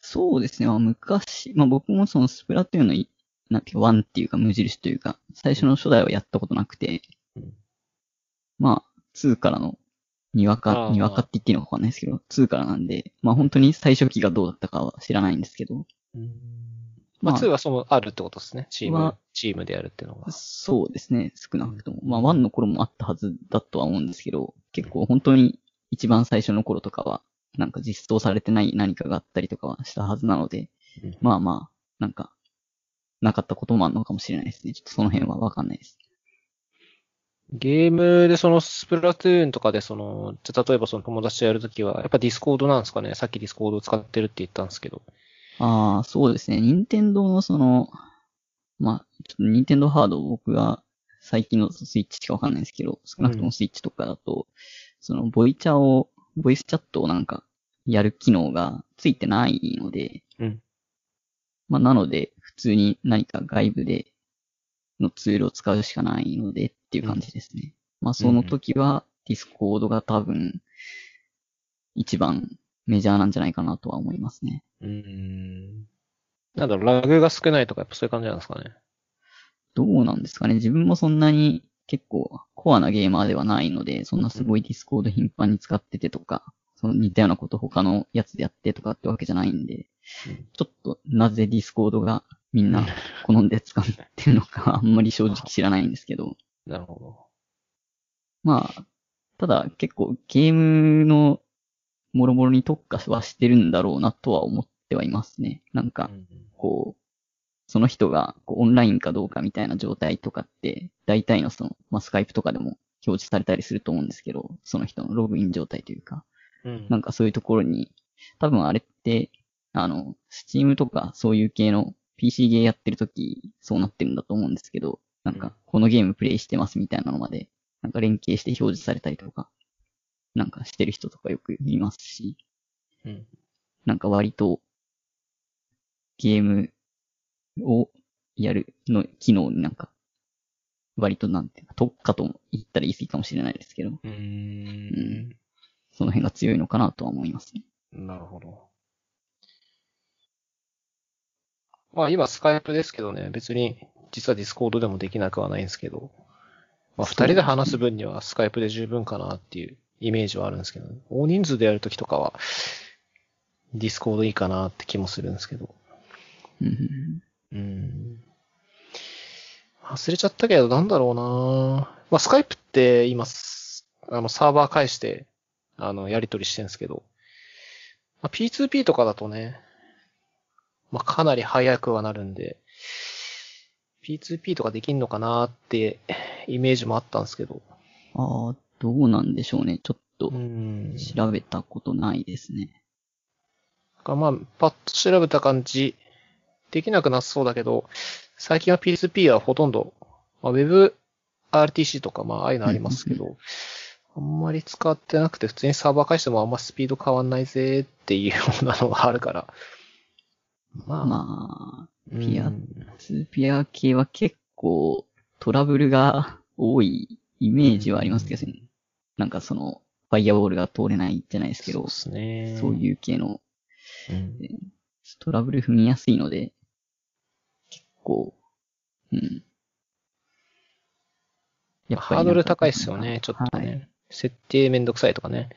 そうですね。まあ昔、まあ僕もそのスプラトゥーンのい、なんていうか、ワンっていうか無印というか、最初の初代はやったことなくて、うんまあ、2からの、にわあか、ーにわかって言っていいのかわかんないですけど、2からなんで、まあ本当に最初期がどうだったかは知らないんですけど、まあ、まあ2はその、あるってことですね。チームは、チームでやるっていうのが。そうですね、少なくとも。まあ1の頃もあったはずだとは思うんですけど、結構本当に一番最初の頃とかは、なんか実装されてない何かがあったりとかはしたはずなので、うんまあまあ、なんか、なかったこともあるのかもしれないですね。ちょっとその辺はわかんないです。ゲームでそのスプラトゥーンとかでその、じゃ例えばその友達とやるときは、やっぱディスコードなんですかねさっきディスコードを使ってるって言ったんですけど。ああ、そうですね。任天堂のその、まあ、ちょっと任天堂ハード僕が最近のスイッチしかわかんないですけど、少なくともスイッチとかだと、そのボイチャを、ボイスチャットをなんかやる機能がついてないので、うんまあなので、普通に何か外部でのツールを使うしかないのでっていう感じですね。まあその時は、ディスコードが多分、一番メジャーなんじゃないかなとは思いますね。うーん。なんだろう、ラグが少ないとか、やっぱそういう感じなんですかね。どうなんですかね自分もそんなに結構コアなゲーマーではないので、そんなすごいディスコード頻繁に使っててとか、その似たようなこと他のやつでやってとかってわけじゃないんで、うんちょっとなぜディスコードがみんな好んで使ってるのかあんまり正直知らないんですけど、なるほまあ、ただ結構ゲームのもろもろに特化はしてるんだろうなとは思ってはいますね。なんど。かう、んこう、その人がこうオンラインかどうかみたいな状態とかって、大体のその、まあ、スカイプとかでも表示されたりすると思うんですけど、その人のログイン状態というか、うん。なんかそういうところに、多分あれって、あの、スチームとかそういう系の PC ゲーやってるとき、そうなってるんだと思うんですけど、なんか、このゲームプレイしてますみたいなのまで、なんか連携して表示されたりとか、なんかしてる人とかよく見ますし、うん。なんか割と、ゲームをやるの機能になんか、割となんていうか、特化と言ったら言い過ぎかもしれないですけど、うーん。その辺が強いのかなとは思いますね。なるほど。まあ今スカイプですけどね、別に実はディスコードでもできなくはないんですけど、まあ二人で話す分にはスカイプで十分かなっていうイメージはあるんですけど、ね、大人数でやるときとかは、ディスコードいいかなって気もするんですけど。うんうん。忘れちゃったけど、なんだろうなまあ、スカイプって今、すあの、サーバー介して、あの、やり取りしてるんですけど、まあ、P2P とかだとね、まあ、かなり早くはなるんで、P2P とかできんのかなって、イメージもあったんですけど。ああ、どうなんでしょうね。ちょっとうん。調べたことないですね。かまあ、パッと調べた感じ、できなくなさそうだけど、最近は P2P はほとんど、まあ、WebRTC とか、まあ、ああいうのありますけど、あんまり使ってなくて、普通にサーバー返してもあんまスピード変わんないぜっていうようなのがあるから。まあ、まあ、うんピアツーピア系は結構トラブルが多いイメージはありますけどね。なんかその、ファイアウォールが通れないじゃないですけどそうで、すね。そういう系のうん。トラブル踏みやすいので、結構、うん。やハードル高いっすよね、ちょっとはいね。設定めんどくさいとかね。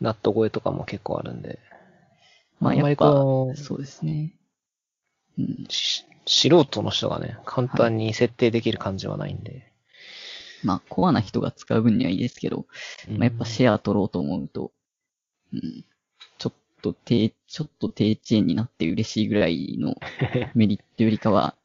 ナット超えとかも結構あるんで。まあやっぱ、こうそうですね。うん。し素人の人がね、簡単に設定できる感じはないんで。まあ、コアな人が使う分にはいいですけど、まあ、やっぱシェア取ろうと思うと、うん、ちょっと低、ちょっと低遅延になって嬉しいぐらいの <laughs> メリットよりかは、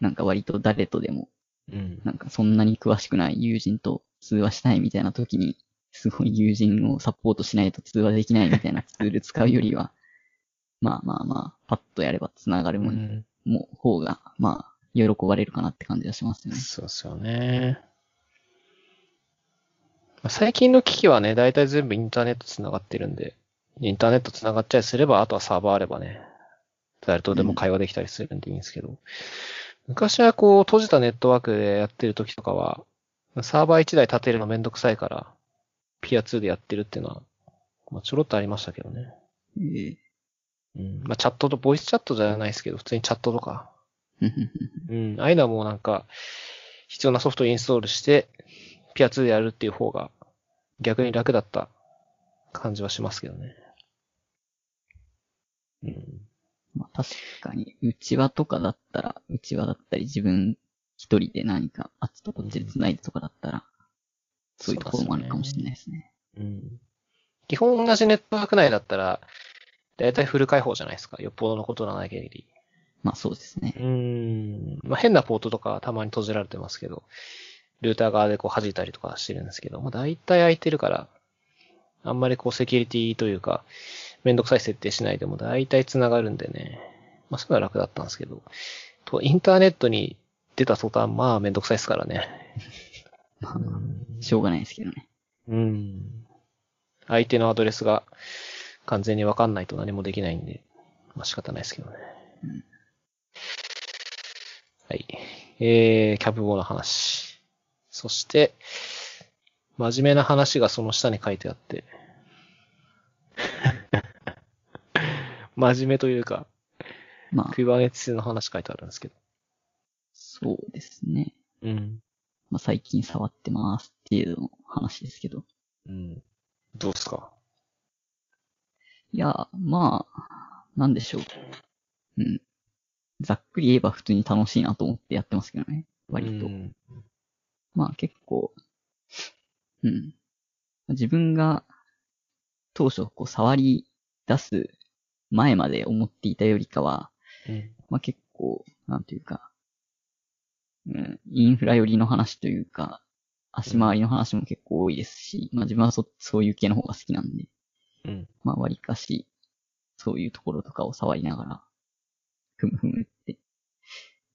なんか割と誰とでも、うん。なんかそんなに詳しくない友人と通話したいみたいな時に、すごい友人をサポートしないと通話できないみたいなツール使うよりは、<laughs> まあまあまあ、パッとやれば繋がるもん、うんもう方が、まあ、喜ばれるかなって感じがしますよね。そうですよね。まあ最近の機器はね、大体全部インターネット繋がってるんで、インターネット繋がっちゃいすれば、あとはサーバーあればね、誰とでも会話できたりするんでいいんですけど、昔はこう、閉じたネットワークでやってる時とかは、サーバー1台立てるのめんどくさいから、ピア2でやってるっていうのは、まあ、ちょろっとありましたけどね。ええうん。まあ、チャットと、ボイスチャットじゃないですけど、普通にチャットとか、<laughs> うん。ああいうのはもうなんか、必要なソフトをインストールして、ピア2でやるっていう方が、逆に楽だった感じはしますけどね。うん。まあ、確かに、内輪とかだったら、内輪だったり自分一人で何かあっちとこっちで繋いでとかだったら、そういうところもあるかもしれないですね。うん。基本同じネットワーク内だったら、だいたいフル開放じゃないですか。よっぽどのことがない限り。まあそうですね。うん。まあ、変なポートとかはたまに閉じられてますけど、ルーター側でこう弾いたりとかしてるんですけど、まあ大体空いてるから、あんまりこうセキュリティというか、めんどくさい設定しないでも大体繋がるんでね。まあそういうのは楽だったんですけど、と、インターネットに出た途端、まあめんどくさいですからね。まあ、しょうがないですけどね。うん。相手のアドレスが完全にわかんないと何もできないんで、まあ仕方ないですけどね。うんはい。えー、キャブボの話。そして、真面目な話がその下に書いてあって。<laughs> 真面目というか、まあ、クバネツの話書いてあるんですけど。そうですね。うん。まあ最近触ってますっていうの話ですけど。うん。どうですか？いや、まあ、なんでしょう。うん。ざっくり言えば普通に楽しいなと思ってやってますけどね。割と。うんまあ結構、うん。自分が当初こう触り出す前まで思っていたよりかは、うん。まあ結構、なんていうか、うん、インフラ寄りの話というか、足回りの話も結構多いですし、まあ自分はそ、そういう系の方が好きなんで、うん。まあ割かし、そういうところとかを触りながら、ふむふむって、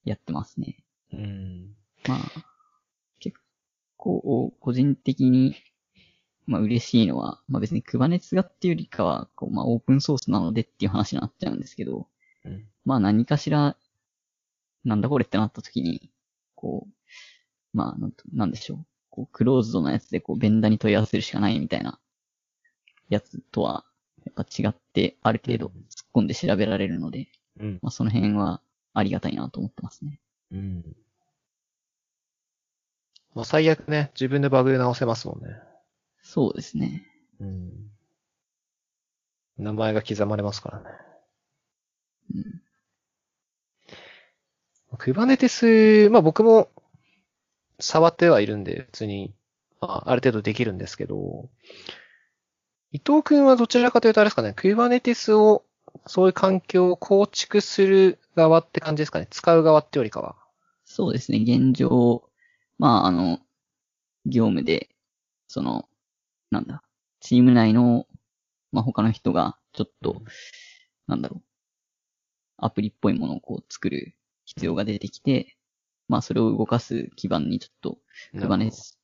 やってますね。うん。まあ、結構、個人的に、まあ嬉しいのは、まあ別に Kubernetes がっていうよりかは、こう、まあオープンソースなのでっていう話になっちゃうんですけど、うん。まあ何かしら、なんだこれってなった時に、こう、まあなんと、なんでしょう。こう、クローズドなやつでこう、ベンダーに問い合わせるしかないみたいな、やつとは、やっぱ違って、ある程度突っ込んで調べられるので、うん。まあその辺はありがたいなと思ってますね。うん。まあ、最悪ね、自分でバグ直せますもんね。そうですね。うん。名前が刻まれますからね。うん。Kubernetes、まあ僕も触ってはいるんで、普通に、まあ、ある程度できるんですけど、伊藤くんはどちらかというとあれですかね、Kubernetes を、そういう環境を構築する側って感じですかね、使う側ってよりかは。そうですね。現状、まあ、あの、業務で、その、なんだ、チーム内の、まあ、他の人が、ちょっと、なんだろう、アプリっぽいものをこう作る必要が出てきて、まあ、それを動かす基盤にちょっと、Kubernetes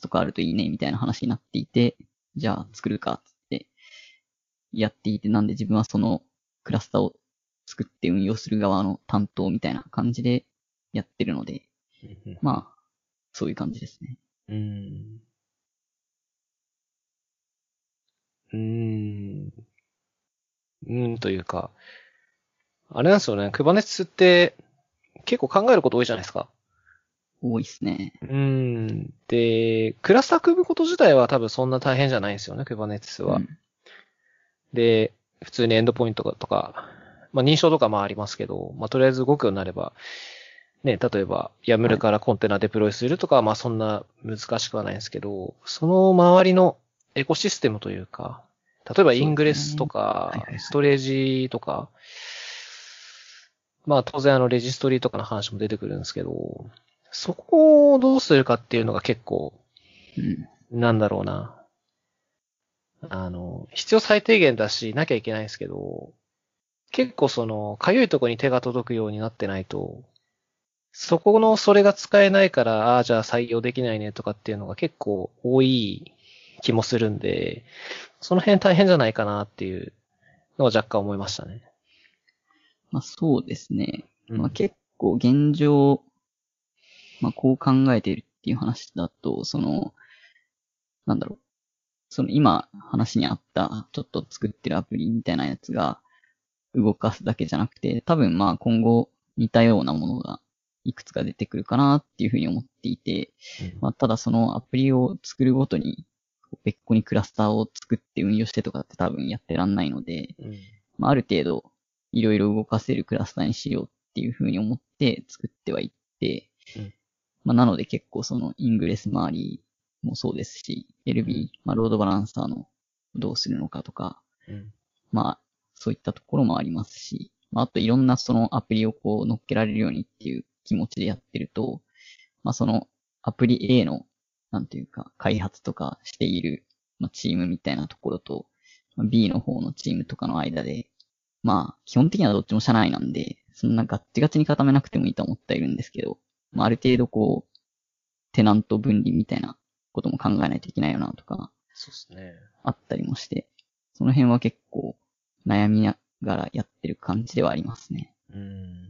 とかあるといいね、みたいな話になっていて、じゃあ作るか、つって、やっていて、なんで自分はそのクラスターを作って運用する側の担当みたいな感じでやってるので、うん。まあ、そういう感じですね。うん。うーん。うん、というか、あれなんですよね、Kubernetes って結構考えること多いじゃないですか。多いですね。うん。で、クラスター組むこと自体は多分そんな大変じゃないんですよね、Kubernetes は。うんで、普通にエンドポイントとか、まあ認証とかもありますけど、まあとりあえず動くようになれば、ね、例えば YAML からコンテナデプロイするとかはまあそんな難しくはないんですけど、その周りのエコシステムというか、例えばイングレスとかストレージとか、まあ当然あのレジストリーとかの話も出てくるんですけど、そこをどうするかっていうのが結構、うん。なんだろうな。あの、必要最低限だし、なきゃいけないんですけど、結構その、かゆいとこに手が届くようになってないと、そこの、それが使えないから、ああ、じゃあ採用できないねとかっていうのが結構多い気もするんで、その辺大変じゃないかなっていうのは若干思いましたね。まあそうですね。うんまあ結構現状、まあこう考えているっていう話だと、その、なんだろう。その今話にあった、ちょっと作ってるアプリみたいなやつが動かすだけじゃなくて、多分まあ今後似たようなものがいくつか出てくるかなっていうふうに思っていて、まあただそのアプリを作るごとに別個にクラスターを作って運用してとかって多分やってらんないので、うん。まあ、ある程度、いろいろ動かせるクラスターにしようっていうふうに思って作ってはいって、うん。まあ、なので結構そのイングレス周りもそうですし、LB、まあ、ロードバランサーのどうするのかとか、うん。まあ、そういったところもありますし、まあ、あといろんなそのアプリをこう乗っけられるようにっていう気持ちでやってると、まあ、そのアプリ A の、なんていうか、開発とかしている、まあ、チームみたいなところと、まあ B の方のチームとかの間で、まあ、基本的にはどっちも社内なんで、そんなガッチガチに固めなくてもいいと思っているんですけど、まあ、ある程度こう、テナント分離みたいなことも考えないといけないよなとか、そうですね。あったりもして、その辺は結構悩みながらやってる感じではありますね。うん。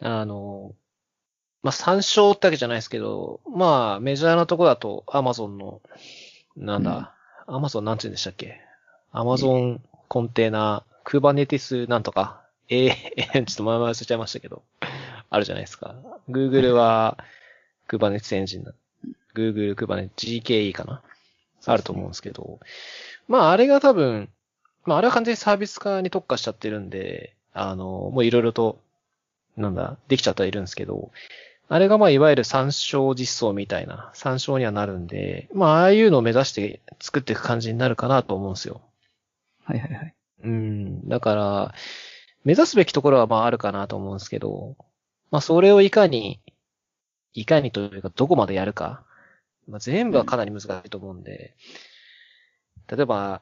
あの、まあ、参照ってわけじゃないですけど、まあ、メジャーなとこだと、アマゾンの、なんだ、アマゾンなんて言うんでしたっけ？アマゾンコンテナ、クーバネティスなんとか、えー、ちょっと前々忘れちゃいましたけど、あるじゃないですか。Google は、クーバネティスエンジンだ。Google クーバネティ GKE かな？あると思うんですけど、まあ、あれが多分、まあ、あれは完全にサービス化に特化しちゃってるんで、あの、もういろいろと、なんだ、できちゃってはいるんですけど、あれがまあ、いわゆる参照実装みたいな、参照にはなるんで、まあ、ああいうのを目指して作っていく感じになるかなと思うんですよ。はいはいはい。うん。だから、目指すべきところはまああるかなと思うんですけど、まあそれをいかに、いかにというかどこまでやるか。まあ全部はかなり難しいと思うんで、例えば、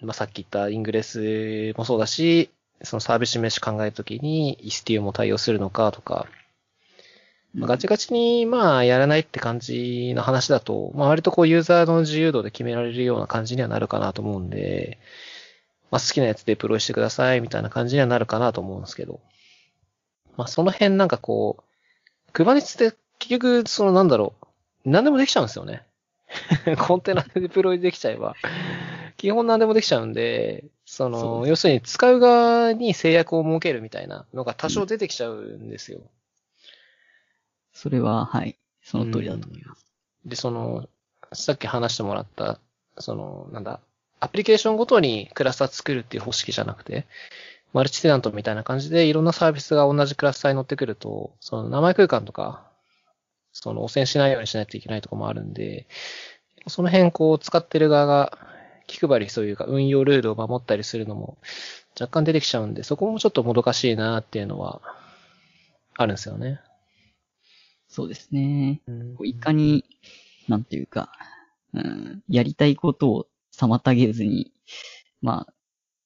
まあさっき言ったイングレスもそうだし、そのサービス名詞考えるときに Istio も対応するのかとか、まあ、ガチガチにまあやらないって感じの話だと、まあ割とこうユーザーの自由度で決められるような感じにはなるかなと思うんで、まあ好きなやつでプロイしてくださいみたいな感じにはなるかなと思うんですけど、まあその辺なんかこう、Kubernetes って結局そのなんだろう、何でもできちゃうんですよね。<laughs> コンテナでデプロイできちゃえば、基本何でもできちゃうんで、その、要するに使う側に制約を設けるみたいなのが多少出てきちゃうんですよ。それは、はい。その通りだと思います。で、その、さっき話してもらった、その、なんだ、アプリケーションごとにクラスター作るっていう方式じゃなくて、マルチテナントみたいな感じでいろんなサービスが同じクラスターに乗ってくると、その名前空間とか、その汚染しないようにしないといけないところもあるんで、その辺こう使ってる側が気配りそういうか運用ルールを守ったりするのも若干出てきちゃうんで、そこもちょっともどかしいなっていうのはあるんですよね。そうですね。うんいかに、なんていうか、うん、やりたいことを妨げずに、まあ、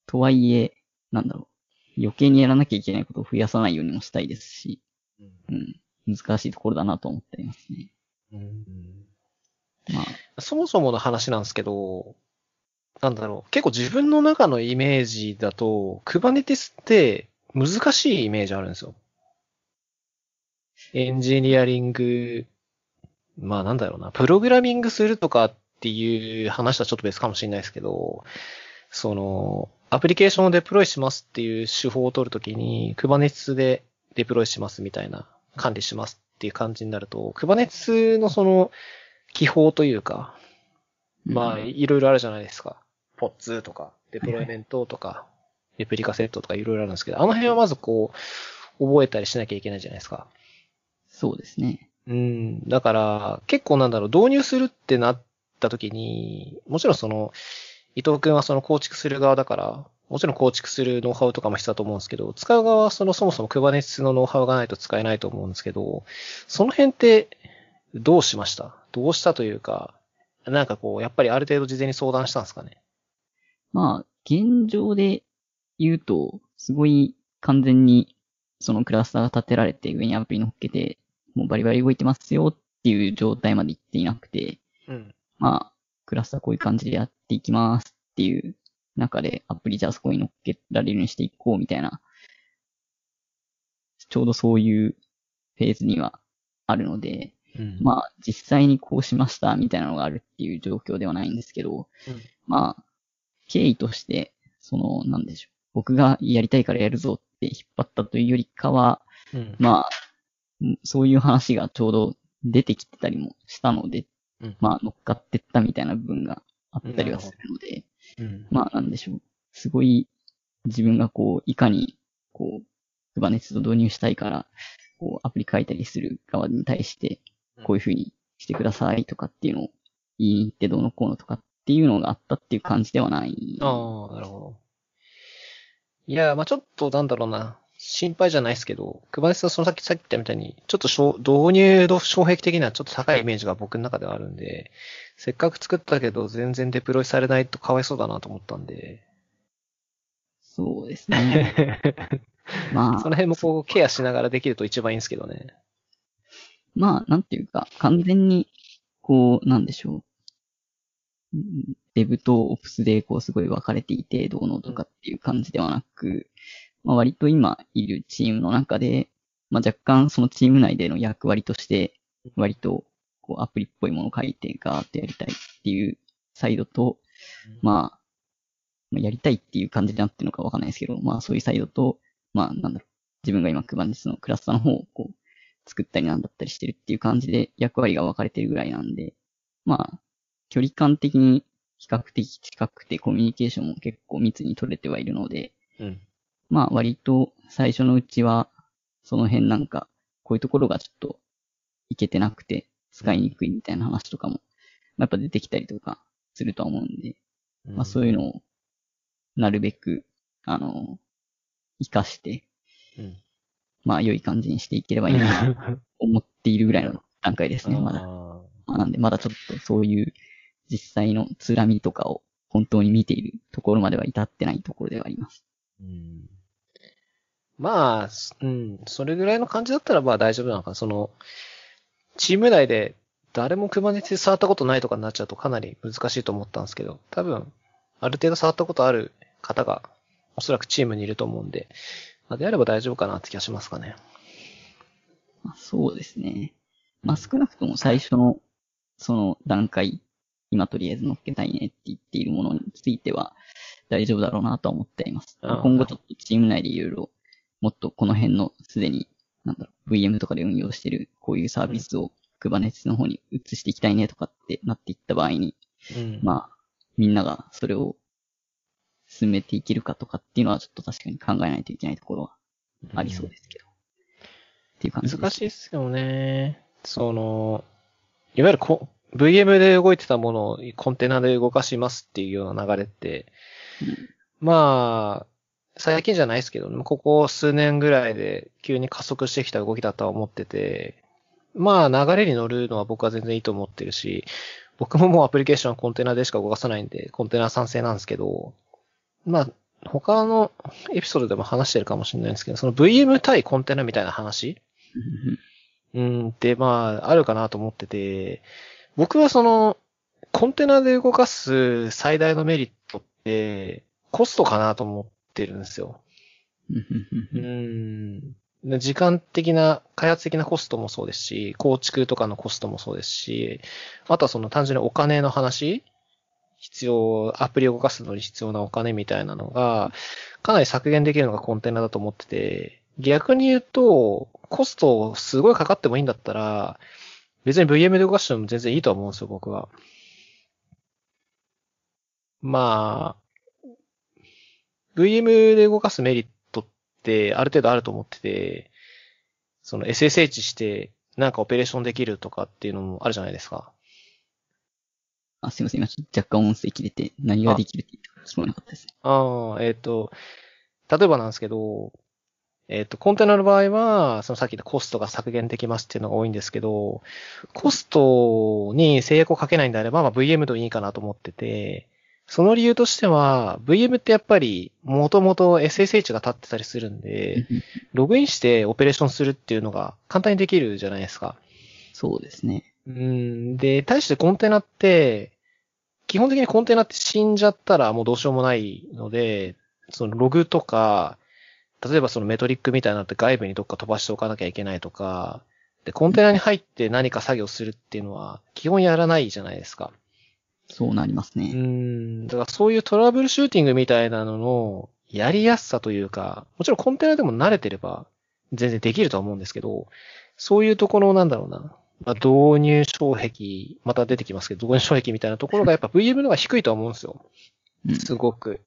とはいえ、なんだろう、余計にやらなきゃいけないことを増やさないようにもしたいですし、うん、難しいところだなと思っていますね。まあ、そもそもの話なんですけど、なんだろう、結構自分の中のイメージだと、Kubernetes って難しいイメージあるんですよ。エンジニアリング、まあなんだろうな、プログラミングするとかっていう話とはちょっと別かもしれないですけど、その、アプリケーションをデプロイしますっていう手法を取るときに、Kubernetes でデプロイしますみたいな、管理しますっていう感じになると、Kubernetes のその、記法というか、まあ、うんいろいろあるじゃないですか。ポッツとか、デプロイメントとか、レプリカセットとかいろいろあるんですけど、あの辺はまずこう、覚えたりしなきゃいけないじゃないですか。そうですね。うん。だから、結構なんだろう、導入するってなった時に、もちろんその、伊藤くんはその構築する側だから、もちろん構築するノウハウとかも必要だと思うんですけど、使う側はそのそもそも Kubernetes のノウハウがないと使えないと思うんですけど、その辺ってどうしました？どうしたというか、なんかこう、やっぱりある程度事前に相談したんですかね？まあ、現状で言うと、すごい完全に、そのクラスターが立てられて上にアプリ乗っけて、もうバリバリ動いてますよっていう状態まで行っていなくて、うん。まあ、クラスターこういう感じでやっていきますっていう中でアプリじゃあそこに乗っけられるようにしていこうみたいな、ちょうどそういうフェーズにはあるので、うんまあ、実際にこうしましたみたいなのがあるっていう状況ではないんですけど、うんまあ、経緯として、その、なんでしょう。僕がやりたいからやるぞって引っ張ったというよりかは、うん。まあ、うんそういう話がちょうど出てきてたりもしたので、うんまあ乗っかってったみたいな部分があったりはするので、うん。まあなんでしょう。すごい自分がこう、いかに、こう、Kubernetes を導入したいから、こう、アプリ書いたりする側に対して、こういう風にしてくださいとかっていうのを言いってどうのこうのとかっていうのがあったっていう感じではない。ああ、なるほど。いや、まあちょっとなんだろうな。心配じゃないですけど、Kubernetes はそのさっきさっき言ったみたいに、ちょっとしょ導入度障壁的にはちょっと高いイメージが僕の中ではあるんで、せっかく作ったけど全然デプロイされないとかわいそうだなと思ったんで。そうですね。<laughs> まあ、その辺もこうケアしながらできると一番いいんですけどね。まあ、なんていうか、完全に、こう、なんでしょう。うんデブとオプスで、こう、すごい分かれていて、どうのとかっていう感じではなく、まあ、割と今いるチームの中で、まあ、若干そのチーム内での役割として、割と、こう、アプリっぽいものを書いてガーッとやりたいっていうサイドと、まあ、まあやりたいっていう感じになってるのかわかんないですけど、まあそういうサイドと、まあなんだろう、自分が今 Kubernetes のクラスターの方をこう、作ったりなんだったりしてるっていう感じで役割が分かれてるぐらいなんで、まあ、距離感的に比較的近くてコミュニケーションも結構密に取れてはいるので、うん。まあ割と最初のうちは、その辺なんか、こういうところがちょっといけてなくて使いにくいみたいな話とかも、まあやっぱ出てきたりとかするとは思うんで、まあそういうのを、なるべく、あの、活かして、うん。まあ良い感じにしていければいいなと思っているぐらいの段階ですね、まだ。あまあなんでまだちょっとそういう実際のつらみとかを本当に見ているところまでは至ってないところではあります。ーうんまあ、すうん、それぐらいの感じだったらまあ大丈夫なのかな。その、チーム内で誰も Kubernetes 触ったことないとかになっちゃうとかなり難しいと思ったんですけど、多分、ある程度触ったことある方がおそらくチームにいると思うんで、まあ、であれば大丈夫かなって気がしますかね。まあ、そうですね。まあ少なくとも最初のその段階、今とりあえず乗っけたいねって言っているものについては、大丈夫だろうなとは思っています。今後ちょっとチーム内でいろいろ、もっとこの辺のすでに、なんだろう、VM とかで運用してるこういうサービスを Kubernetes の方に移していきたいねとかってなっていった場合に、うん。まあ、みんながそれを進めていけるかとかっていうのはちょっと確かに考えないといけないところはありそうですけど。っていう感じです。難しいっすよね。その、いわゆるこ VM で動いてたものをコンテナで動かしますっていうような流れって、まあ、最近じゃないですけど、ここ数年ぐらいで急に加速してきた動きだとは思ってて、まあ流れに乗るのは僕は全然いいと思ってるし、僕ももうアプリケーションはコンテナでしか動かさないんで、コンテナ賛成なんですけど、まあ、他のエピソードでも話してるかもしれないんですけど、その VM 対コンテナみたいな話うん、って、まあ、あるかなと思ってて、僕はその、コンテナで動かす最大のメリットって、コストかなと思ってるんですよ。うん。で時間的な、開発的なコストもそうですし、構築とかのコストもそうですし、あとはその単純にお金の話必要、アプリを動かすのに必要なお金みたいなのが、かなり削減できるのがコンテナだと思ってて、逆に言うと、コストすごいかかってもいいんだったら、別に VM で動かしても全然いいとは思うんですよ、僕は。まあ、VM で動かすメリットってある程度あると思ってて、その SSH してなんかオペレーションできるとかっていうのもあるじゃないですか。あ、すいません。今ちょっと若干音声切れて何ができるって言ったか聞こえなかったですね。ああ、えっ、と、例えばなんですけど、えっ、と、コンテナの場合は、そのさっき言ったコストが削減できますっていうのが多いんですけど、コストに制約をかけないんであれば、まあ、VM でもいいかなと思ってて、その理由としては、VM ってやっぱり、もともと SSH が立ってたりするんで、ログインしてオペレーションするっていうのが簡単にできるじゃないですか。そうですね。うん。で、対してコンテナって、基本的にコンテナって死んじゃったらもうどうしようもないので、そのログとか、例えばそのメトリックみたいなのって外部にどっか飛ばしておかなきゃいけないとか、で、コンテナに入って何か作業するっていうのは基本やらないじゃないですか。そうなりますうね。ん。だからそういうトラブルシューティングみたいなののやりやすさというか、もちろんコンテナでも慣れてれば全然できるとは思うんですけど、そういうところなんだろうな。まあ、導入障壁、また出てきますけど、導入障壁みたいなところがやっぱ VM の方が低いとは思うんですよ。うんすごく。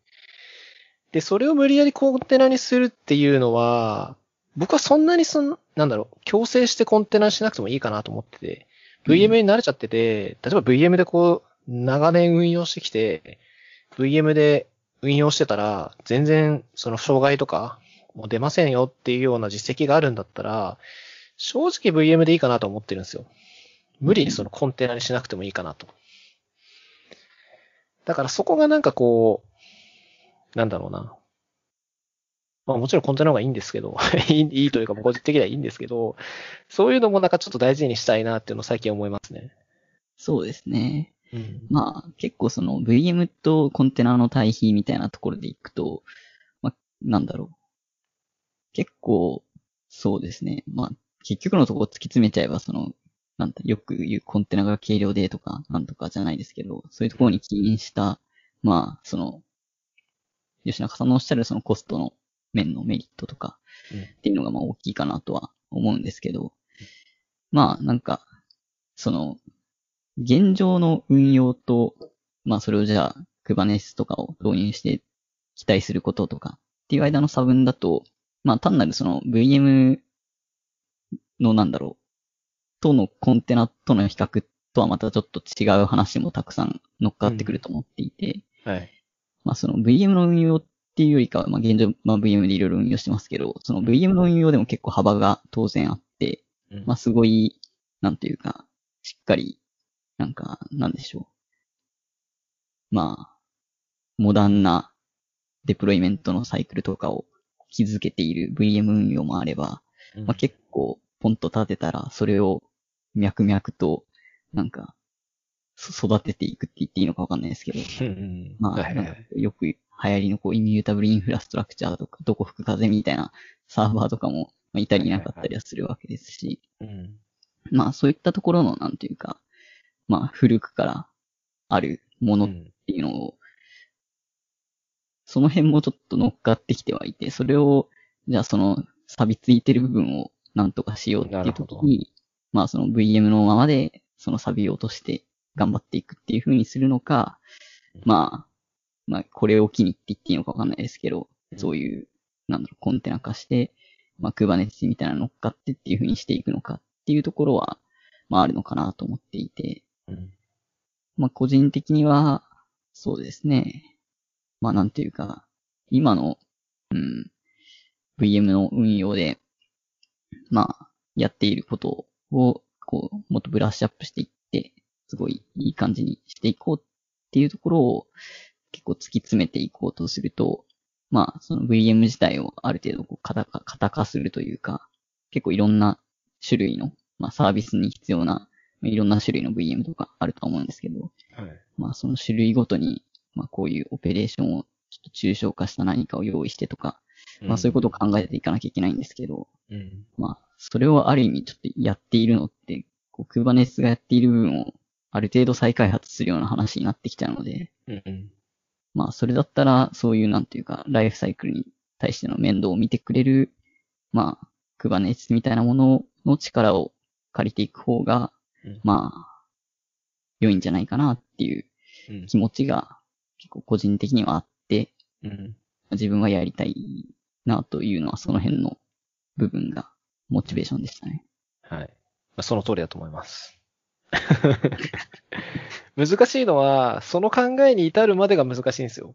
で、それを無理やりコンテナにするっていうのは、僕はそんなにそん、なんだろう、強制してコンテナしなくてもいいかなと思ってて、VM に慣れちゃってて、例えば VM でこう、長年運用してきて、VM で運用してたら、全然その障害とか、もう出ませんよっていうような実績があるんだったら、正直 VM でいいかなと思ってるんですよ。無理にそのコンテナにしなくてもいいかなと。だからそこがなんかこう、なんだろうな。まあもちろんコンテナの方がいいんですけど、<laughs> いいいいというか個人的にはいいんですけど、そういうのもなんかちょっと大事にしたいなっていうのを最近思いますね。そうですね。うん。まあ、結構その VM とコンテナの対比みたいなところでいくと、まあ、なんだろう。結構、そうですね。まあ、結局のところ突き詰めちゃえば、その、なんだ、よく言うコンテナが軽量でとか、なんとかじゃないですけど、そういうところに起因した、まあ、その、吉中さんのおっしゃるそのコストの面のメリットとか、うんっていうのがまあ大きいかなとは思うんですけど、まあ、なんか、その、現状の運用と、まあそれをじゃあ、Kubernetes とかを導入して期待することとかっていう間の差分だと、まあ単なるその VM のなんだろう、とのコンテナとの比較とはまたちょっと違う話もたくさん乗っかってくると思っていて、はい。まあその VM の運用っていうよりかは、まあ現状、まあ VM でいろいろ運用してますけど、その VM の運用でも結構幅が当然あって、うんまあすごい、なんていうか、しっかり、なんか、なんでしょう。まあ、モダンなデプロイメントのサイクルとかを築けている VM 運用もあれば、まあ結構ポンと立てたら、それを脈々と、なんか、そ育てていくって言っていいのかわかんないですけど、うん。うんまあ、はいはい。よく流行りのこう、イミュータブルインフラストラクチャーとか、どこ吹く風みたいなサーバーとかも、まあ、いたりいなかったりはするわけですし、うん。まあ、そういったところの、なんていうか、まあ、古くからあるものっうんていうのを、その辺もちょっと乗っかってきてはいて、それを、じゃあその、錆びついてる部分をなんとかしようっていう時に、まあその VM のままで、その錆びを落として頑張っていくっていう風にするのか、まあ、まあこれを機にって言っていいのかわかんないですけど、そういう、なんだろう、コンテナ化して、まあ Kubernetes みたいなの乗っかってっていう風にしていくのかっていうところは、まああるのかなと思っていて、うん。まあ個人的には、そうですね。まあなんていうか、今の、うん、VM の運用で、まあ、やっていることを、こう、もっとブラッシュアップしていって、すごいいい感じにしていこうっていうところを、結構突き詰めていこうとすると、まあ、その VM 自体をある程度こう型化、型化するというか、結構いろんな種類の、まあサービスに必要な、いろんな種類の VM とかあると思うんですけど、はい。まあその種類ごとに、まあこういうオペレーションをちょっと抽象化した何かを用意してとか、まあそういうことを考えていかなきゃいけないんですけど、うん。まあそれをある意味ちょっとやっているのって、こう Kubernetes がやっている部分をある程度再開発するような話になってきちゃうので、うん。うん。まあそれだったらそういうなんていうか、ライフサイクルに対しての面倒を見てくれる、まあ Kubernetes みたいなものの力を借りていく方が、うんまあ、良いんじゃないかなっていううん。気持ちが結構個人的にはあって、うん。自分はやりたいなというのはその辺の部分がモチベーションでしたね。はい。まあ、その通りだと思います。<laughs> 難しいのは、その考えに至るまでが難しいんですよ。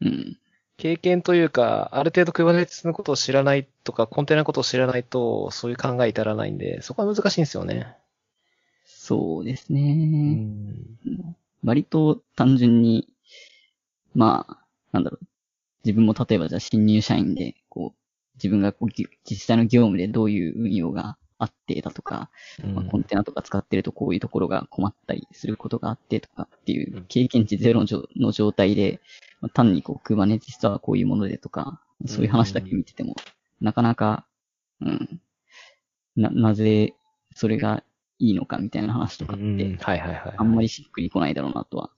うん。経験というか、ある程度 Kubernetes のことを知らないとか、コンテナのことを知らないと、そういう考え至らないんで、そこは難しいんですよね。そうですうね。ん。割と単純に、まあ、なんだろう。自分も例えばじゃあ新入社員で、こう、自分がこうぎ実際の業務でどういう運用があってだとか、まあ、コンテナとか使ってるとこういうところが困ったりすることがあってとかっていう経験値ゼロの状態で、まあ単にこう Kubernetes とはこういうものでとか、そういう話だけ見てても、なかなか、うん、な、なぜそれがいいのかみたいな話とかっうん。て、はいはいはい。あんまりしっくりこないだろうなとは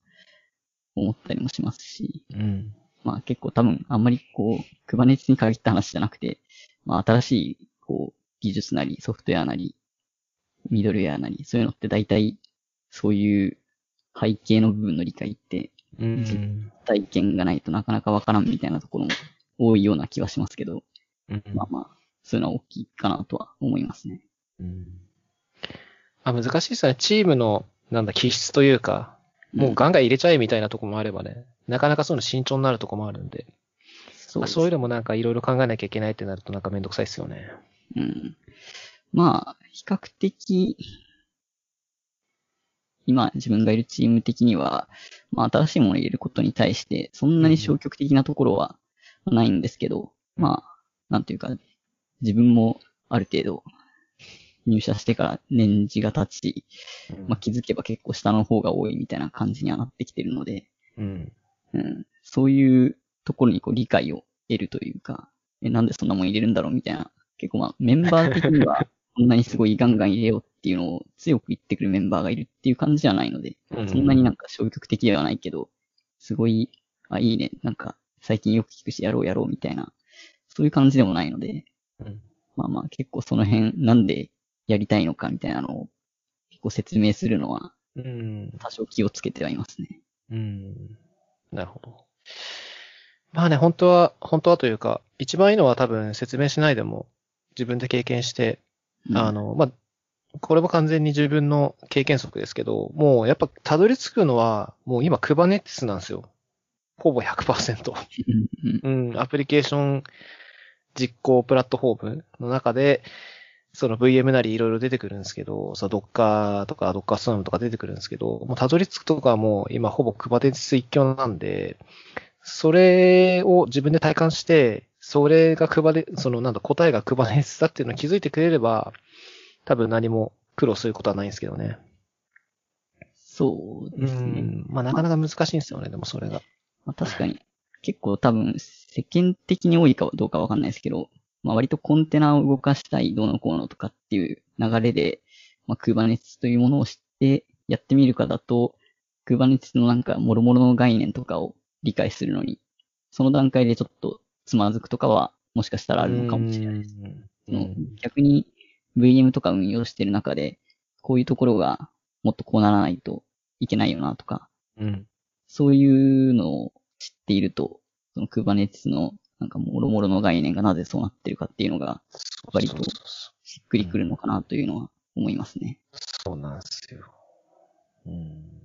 思ったりもしますし、うん。まあ結構多分あんまりこう、Kubernetes に限った話じゃなくて、まあ新しいこう、技術なりソフトウェアなり、ミドルウェアなり、そういうのって大体そういう背景の部分の理解ってうん。体験がないとなかなかわからんみたいなところも多いような気はしますけど、うんまあまあ、そういうのは大きいかなとは思いますね。うんあ難しいですよね。チームの、なんだ、気質というか、もうガンガン入れちゃえみたいなとこもあればね、なかなかそういうの慎重になるとこもあるんで、そまあそういうのもなんかいろいろ考えなきゃいけないってなるとなんかめんどくさいですよね。うん。まあ、比較的、今自分がいるチーム的には、まあ新しいものを入れることに対して、そんなに消極的なところはないんですけど、まあ、なんていうか、自分もある程度入社してから年次が経ち、まあ気づけば結構下の方が多いみたいな感じにはなってきてるので、うん。うん、そういうところにこう理解を得るというか、え、なんでそんなもん入れるんだろうみたいな、結構まあメンバー的には <laughs> こんなにすごいガンガン入れようっていうのを強く言ってくるメンバーがいるっていう感じじゃないので、うんそんなになんか消極的ではないけど、すごい、あ、いいね、なんか最近よく聞くしやろうやろうみたいな、そういう感じでもないので、うんまあまあ結構その辺なんでやりたいのかみたいなのを結構説明するのはうん。多少気をつけてはいますね。うん。なるほど。まあね、本当は、本当はというか、一番いいのは多分説明しないでも自分で経験して、うんあの、まあ、これも完全に自分の経験則ですけど、もうやっぱたどり着くのは、もう今 Kubernetes なんですよ。ほぼ100%。うんアプリケーション実行プラットフォームの中で、その VM なりいろいろ出てくるんですけど、その Docker とか Docker Swarm とか出てくるんですけど、もうたどり着くとかはもう今ほぼ Kubernetes 一強なんで、それを自分で体感して、それが Kubernetes、そのなんだ答えが Kubernetes だっていうのを気づいてくれれば、多分何も苦労することはないんですけどね。そうですね。うん。まあなかなか難しいんですよね、でもそれが。まあ、確かに、結構多分、世間的に多いかどうかわかんないですけど、まあ割とコンテナを動かしたいどうのこうのとかっていう流れで、まあ Kubernetes というものを知ってやってみるかだと、Kubernetes のなんか諸々の概念とかを理解するのにその段階でちょっとつまずくとかは、もしかしたらあるのかもしれない。い。その逆に VM とか運用してる中で、こういうところがもっとこうならないといけないよなとか、うん。そういうのを知っていると、その Kubernetes のなんかもろもろの概念がなぜそうなってるかっていうのが割としっくりくるのかなというのは思いますね。うそうなんですよ。うん。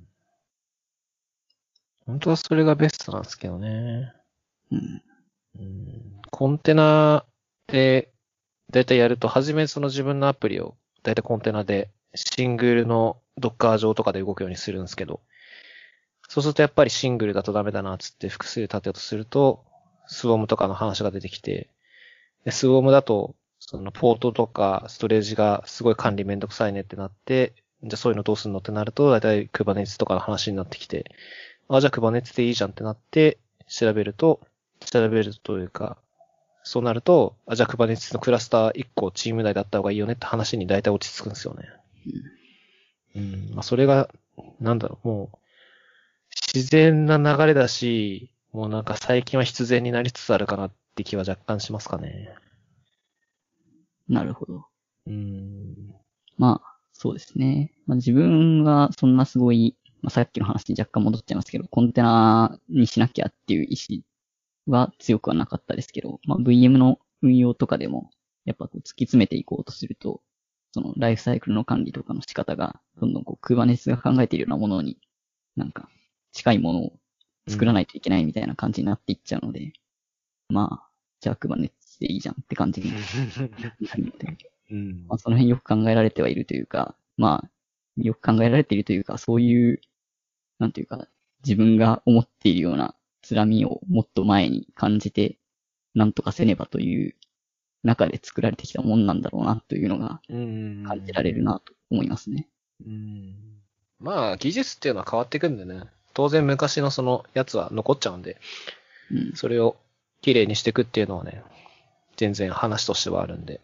本当はそれがベストなんですけどね。うん。うん。コンテナで、だいたいやると、はじめその自分のアプリを、だいたいコンテナで、シングルのドッカー上とかで動くようにするんですけど、そうするとやっぱりシングルだとダメだな、つって複数立てようとすると、スウォームとかの話が出てきて、でスウォームだと、そのポートとかストレージがすごい管理めんどくさいねってなって、じゃあそういうのどうすんのってなると、だいたい Kubernetes とかの話になってきて、あ、じゃあ Kubernetes でいいじゃんってなって、調べると、調べるというか、そうなると、あ、じゃあ Kubernetes のクラスター1個チーム内だった方がいいよねって話に大体落ち着くんですよね。うん。まあ、それが、なんだろう、もう、自然な流れだし、もうなんか最近は必然になりつつあるかなって気は若干しますかね。なるほど。うん。まあ、そうですね。まあ、自分はそんなすごい、まあ、さっきの話に若干戻っちゃいますけど、コンテナにしなきゃっていう意思は強くはなかったですけど、まあ、VM の運用とかでも、やっぱこう突き詰めていこうとすると、そのライフサイクルの管理とかの仕方が、どんどんこう Kubernetes が考えているようなものに、なんか、近いものを作らないといけないみたいな感じになっていっちゃうので、まあ、じゃあ Kubernetes でいいじゃんって感じになるので、うん。まあ、その辺よく考えられてはいるというか、まあ、よく考えられているというか、そういう、なんていうか、自分が思っているような辛みをもっと前に感じて、なんとかせねばという中で作られてきたもんなんだろうなというのがうん感じられるなと思いますね。うんまあ、技術っていうのは変わっていくんでね。当然昔のそのやつは残っちゃうんで、うん。それを綺麗にしていくっていうのはね、全然話としてはあるんで、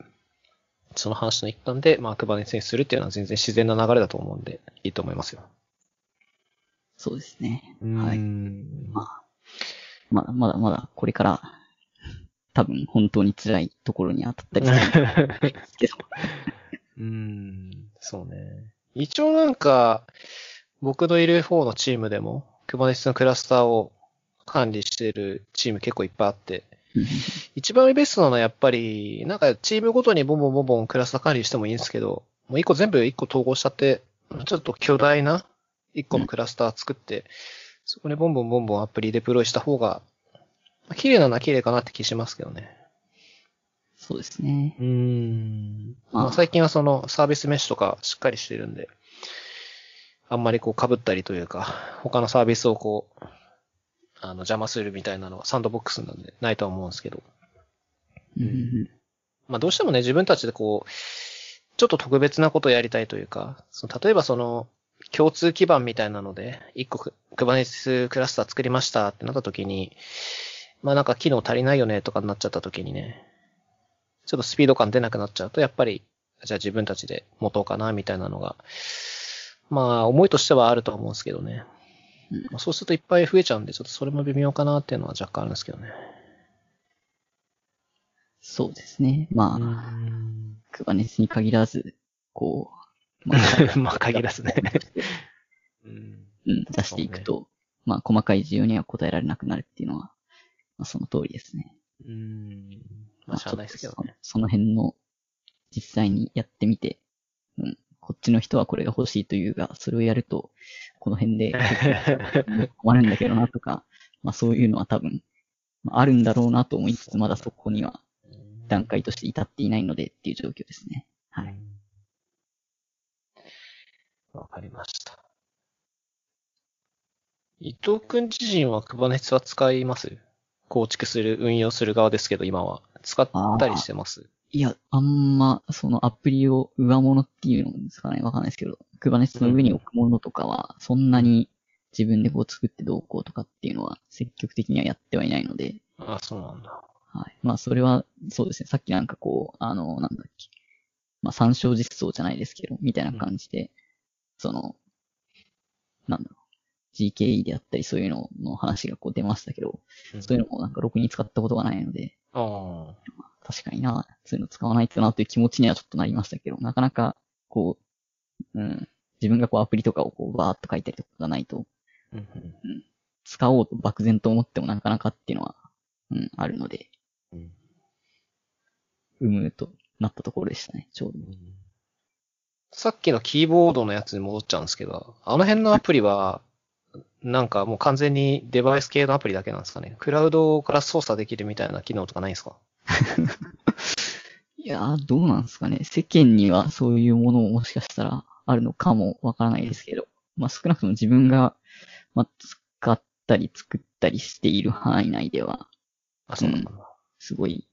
その話の一環で、まあ、Kubernetes にするっていうのは全然自然な流れだと思うんで、いいと思いますよ。そうですね。はい。んまあ、まだまだまだこれから、多分本当に辛いところに当たったりするけど。<laughs> うん、そうね。一応なんか、僕のいる方のチームでも、クマネスのクラスターを管理してるチーム結構いっぱいあって、一番ベストなのはやっぱり、なんかチームごとにボンボンボンボンクラスター管理してもいいんですけど、もう一個全部一個統合しちゃって、ちょっと巨大な一個のクラスター作って、そこにボンボンボンボンアプリデプロイした方が、まあ綺麗なのは綺麗かなって気しますけどね。そうですね。うーん。まあまあ、最近はそのサービスメッシュとかしっかりしてるんで、あんまりこう被ったりというか、他のサービスをこう、あの邪魔するみたいなのはサンドボックスなんでないとは思うんですけど。うんうんまあどうしてもね、自分たちでこう、ちょっと特別なことをやりたいというか、その例えばその、共通基盤みたいなので、一個ク Kubernetes クラスター作りましたってなった時に、まあなんか機能足りないよねとかになっちゃった時にね、ちょっとスピード感出なくなっちゃうと、やっぱり、じゃあ自分たちで持とうかなみたいなのが、まあ思いとしてはあると思うんですけどね。うんまあ、そうするといっぱい増えちゃうんで、ちょっとそれも微妙かなっていうのは若干あるんですけどね。そうですね。まあ、ん。クバネスに限らず、こう、まあ <laughs> まあ限らずね。<laughs> うん。うん、出していくと、まあ、細かい需要には応えられなくなるっていうのは、まあ、その通りですね。うん。まあしゃあないですけどね。そその辺の、実際にやってみて、うん、こっちの人はこれが欲しいというが、それをやると、この辺で <laughs> 困るんだけどなとか、まあそういうのは多分、まあ、あるんだろうなと思いつつ、まだそこには段階として至っていないのでっていう状況ですね。はい。わかりました。伊藤くん自身は Kubernetes は使います？構築する、運用する側ですけど、今は。使ったりしてます？いや、あんま、そのアプリを上物っていうのですかね、わかんないですけど、Kubernetes の上に置くものとかは、そんなに自分でこう作ってどうこうとかっていうのは積極的にはやってはいないので、あ、そうなんだ。はい。まあ、それは、そうですね。さっきなんかこう、あの、なんだっけ。まあ、参照実装じゃないですけど、みたいな感じで、その、なんだろう。GKE であったりそういうのの話がこう出ましたけど、そういうのもなんかろくに使ったことがないので、あ確かにな、そういうの使わないとなという気持ちにはちょっとなりましたけど、なかなか、こう、うん、自分がこうアプリとかをこうバーっと書いたりとかがないと、あ。うんうん使おうと漠然と思ってもなかなかっていうのは、うん、あるので、うんうむとなったところでしたね、ちょうど。さっきのキーボードのやつに戻っちゃうんですけど、あの辺のアプリは、なんかもう完全にデバイス系のアプリだけなんですかね。クラウドから操作できるみたいな機能とかないんですか？<laughs> いやー、どうなんですかね。世間にはそういうものももしかしたらあるのかもわからないですけど、まあ少なくとも自分が、まあ、使ったり作ったりしている範囲内では、あ、そうなのかな。すごい、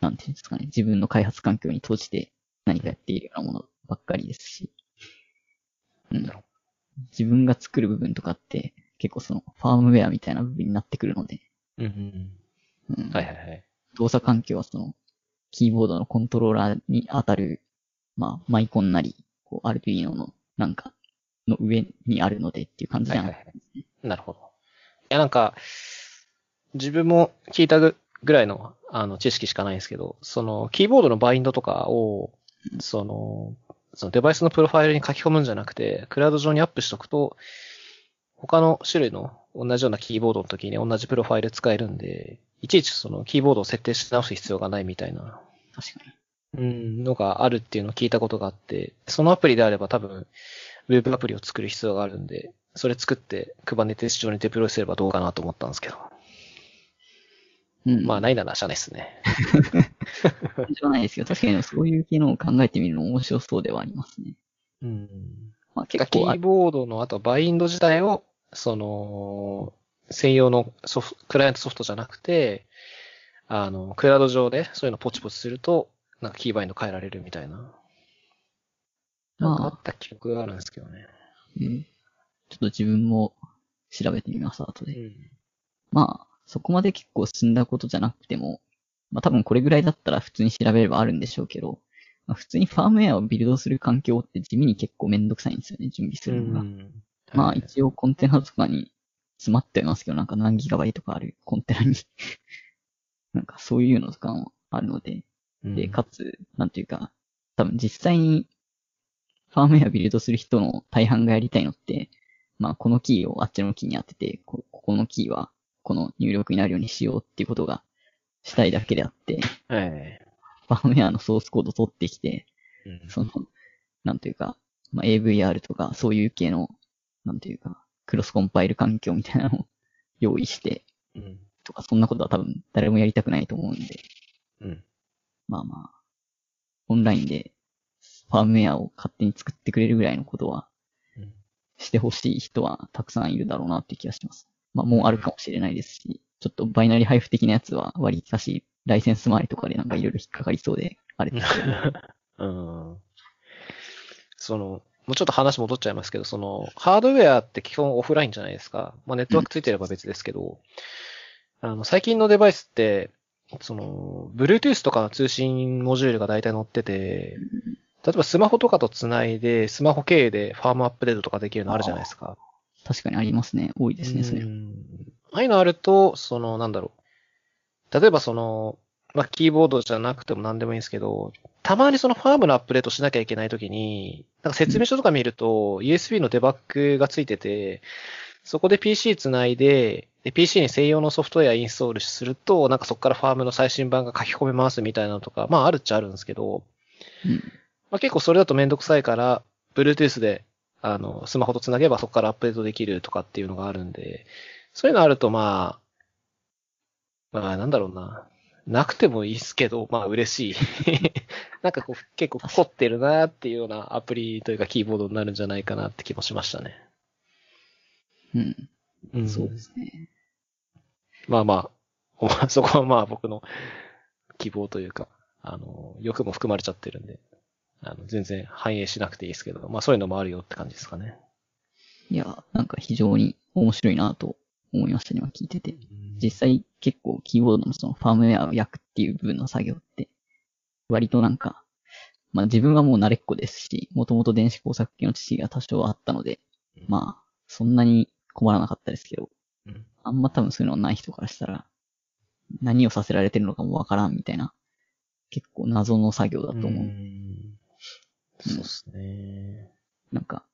なんていうんですかね、自分の開発環境に閉じて何かやっているようなものばっかりですし、うんなるほ。自分が作る部分とかって結構そのファームウェアみたいな部分になってくるので、うんうんうんうん。はいはいはい。動作環境はその、キーボードのコントローラーに当たる、まあ、マイコンなり、こう、アルピーノの、なんか、の上にあるのでっていう感じじゃないはいはいはい。なるほど。いやなんか、自分も聞いたぐぐらいの、あの、知識しかないんですけど、その、キーボードのバインドとかを、その、そのデバイスのプロファイルに書き込むんじゃなくて、クラウド上にアップしとくと、他の種類の同じようなキーボードの時に同じプロファイル使えるんで、いちいちそのキーボードを設定し直す必要がないみたいな、確かに。うん、のがあるっていうのを聞いたことがあって、そのアプリであれば多分、ウェブアプリを作る必要があるんで、それ作って Kubernetes 上にデプロイすればどうかなと思ったんですけど。うん。まあ、ないならしゃあないですね。<laughs> じゃないですけど、確かにそういう機能を考えてみるの面白そうではありますね。うん。まあキー結構あ、ボードの、あとバインド自体を、その、専用のソフト、クライアントソフトじゃなくて、あの、クラウド上でそういうのポチポチすると、なんかキーバインド変えられるみたいな。なんかあ、った記憶があるんですけどね。うんちょっと自分も調べてみます、後で。うん。まあ、そこまで結構進んだことじゃなくても、まあ多分これぐらいだったら普通に調べればあるんでしょうけど、まあ、普通にファームウェアをビルドする環境って地味に結構めんどくさいんですよね、準備するのが。まあはい一応コンテナとかに詰まってはいますけど、なんか何ギガバイトかあるコンテナに。<laughs> なんかそういうのとかもあるので、で、かつ、なんていうか、多分実際にファームウェアビルドする人の大半がやりたいのって、まあこのキーをあっちのキーに当てて、こここのキーはこの入力になるようにしようっていうことがしたいだけであって、はい。ファームウェアのソースコード取ってきて、うんその、なんていうか、まあ、AVR とかそういう系の、なんていうか、クロスコンパイル環境みたいなのを <laughs> 用意して、うん。とか、そんなことは多分誰もやりたくないと思うんで、うん。まあまあ、オンラインでファームウェアを勝手に作ってくれるぐらいのことはうんしてほしい人はたくさんいるだろうなっていう気がします。まあもうあるかもしれないですし、ちょっとバイナリー配布的なやつは割りかし、ライセンス周りとかでなんかいろいろ引っかかりそうで、あれです、<laughs> うん。その、もうちょっと話戻っちゃいますけど、その、ハードウェアって基本オフラインじゃないですか。まあネットワークついてれば別ですけど、あの、最近のデバイスって、その、Bluetooth とかの通信モジュールが大体載ってて、例えばスマホとかとつないで、スマホ経由でファームアップデートとかできるのあるじゃないですか。確かにありますね。多いですね、それう。んああいうのあると、その、なんだろう。例えばその、まあ、キーボードじゃなくても何でもいいんですけど、たまにそのファームのアップデートしなきゃいけないときに、なんか説明書とか見ると、USB のデバッグがついてて、そこで PC つないで、で PC に専用のソフトウェアインストールすると、なんかそこからファームの最新版が書き込めますみたいなのとか、まああるっちゃあるんですけど、うん。まあ、結構それだとめんどくさいから、Bluetooth で、あの、スマホとつなげばそこからアップデートできるとかっていうのがあるんで、そういうのあるとまあ、まあなんだろうな。なくてもいいっすけど、まあ嬉しい。<laughs> なんかこう結構凝ってるなっていうようなアプリというかキーボードになるんじゃないかなって気もしましたね。うん。うんそうですね。まあまあおまあ、<laughs> そこはまあ僕の希望というか、あの、欲も含まれちゃってるんで、あの、全然反映しなくていいですけど、まあそういうのもあるよって感じですかね。いや、なんか非常に面白いなと思いましたね、今聞いてて。実際結構キーボードのそのファームウェアを焼くっていう部分の作業って、割となんか、まあ自分はもう慣れっこですし、もともと電子工作機の知識が多少あったので、まあ、そんなに困らなかったですけど、うんあんま多分そういうのない人からしたら、何をさせられてるのかもわからんみたいな、結構謎の作業だと思う。んそうですね。なんか、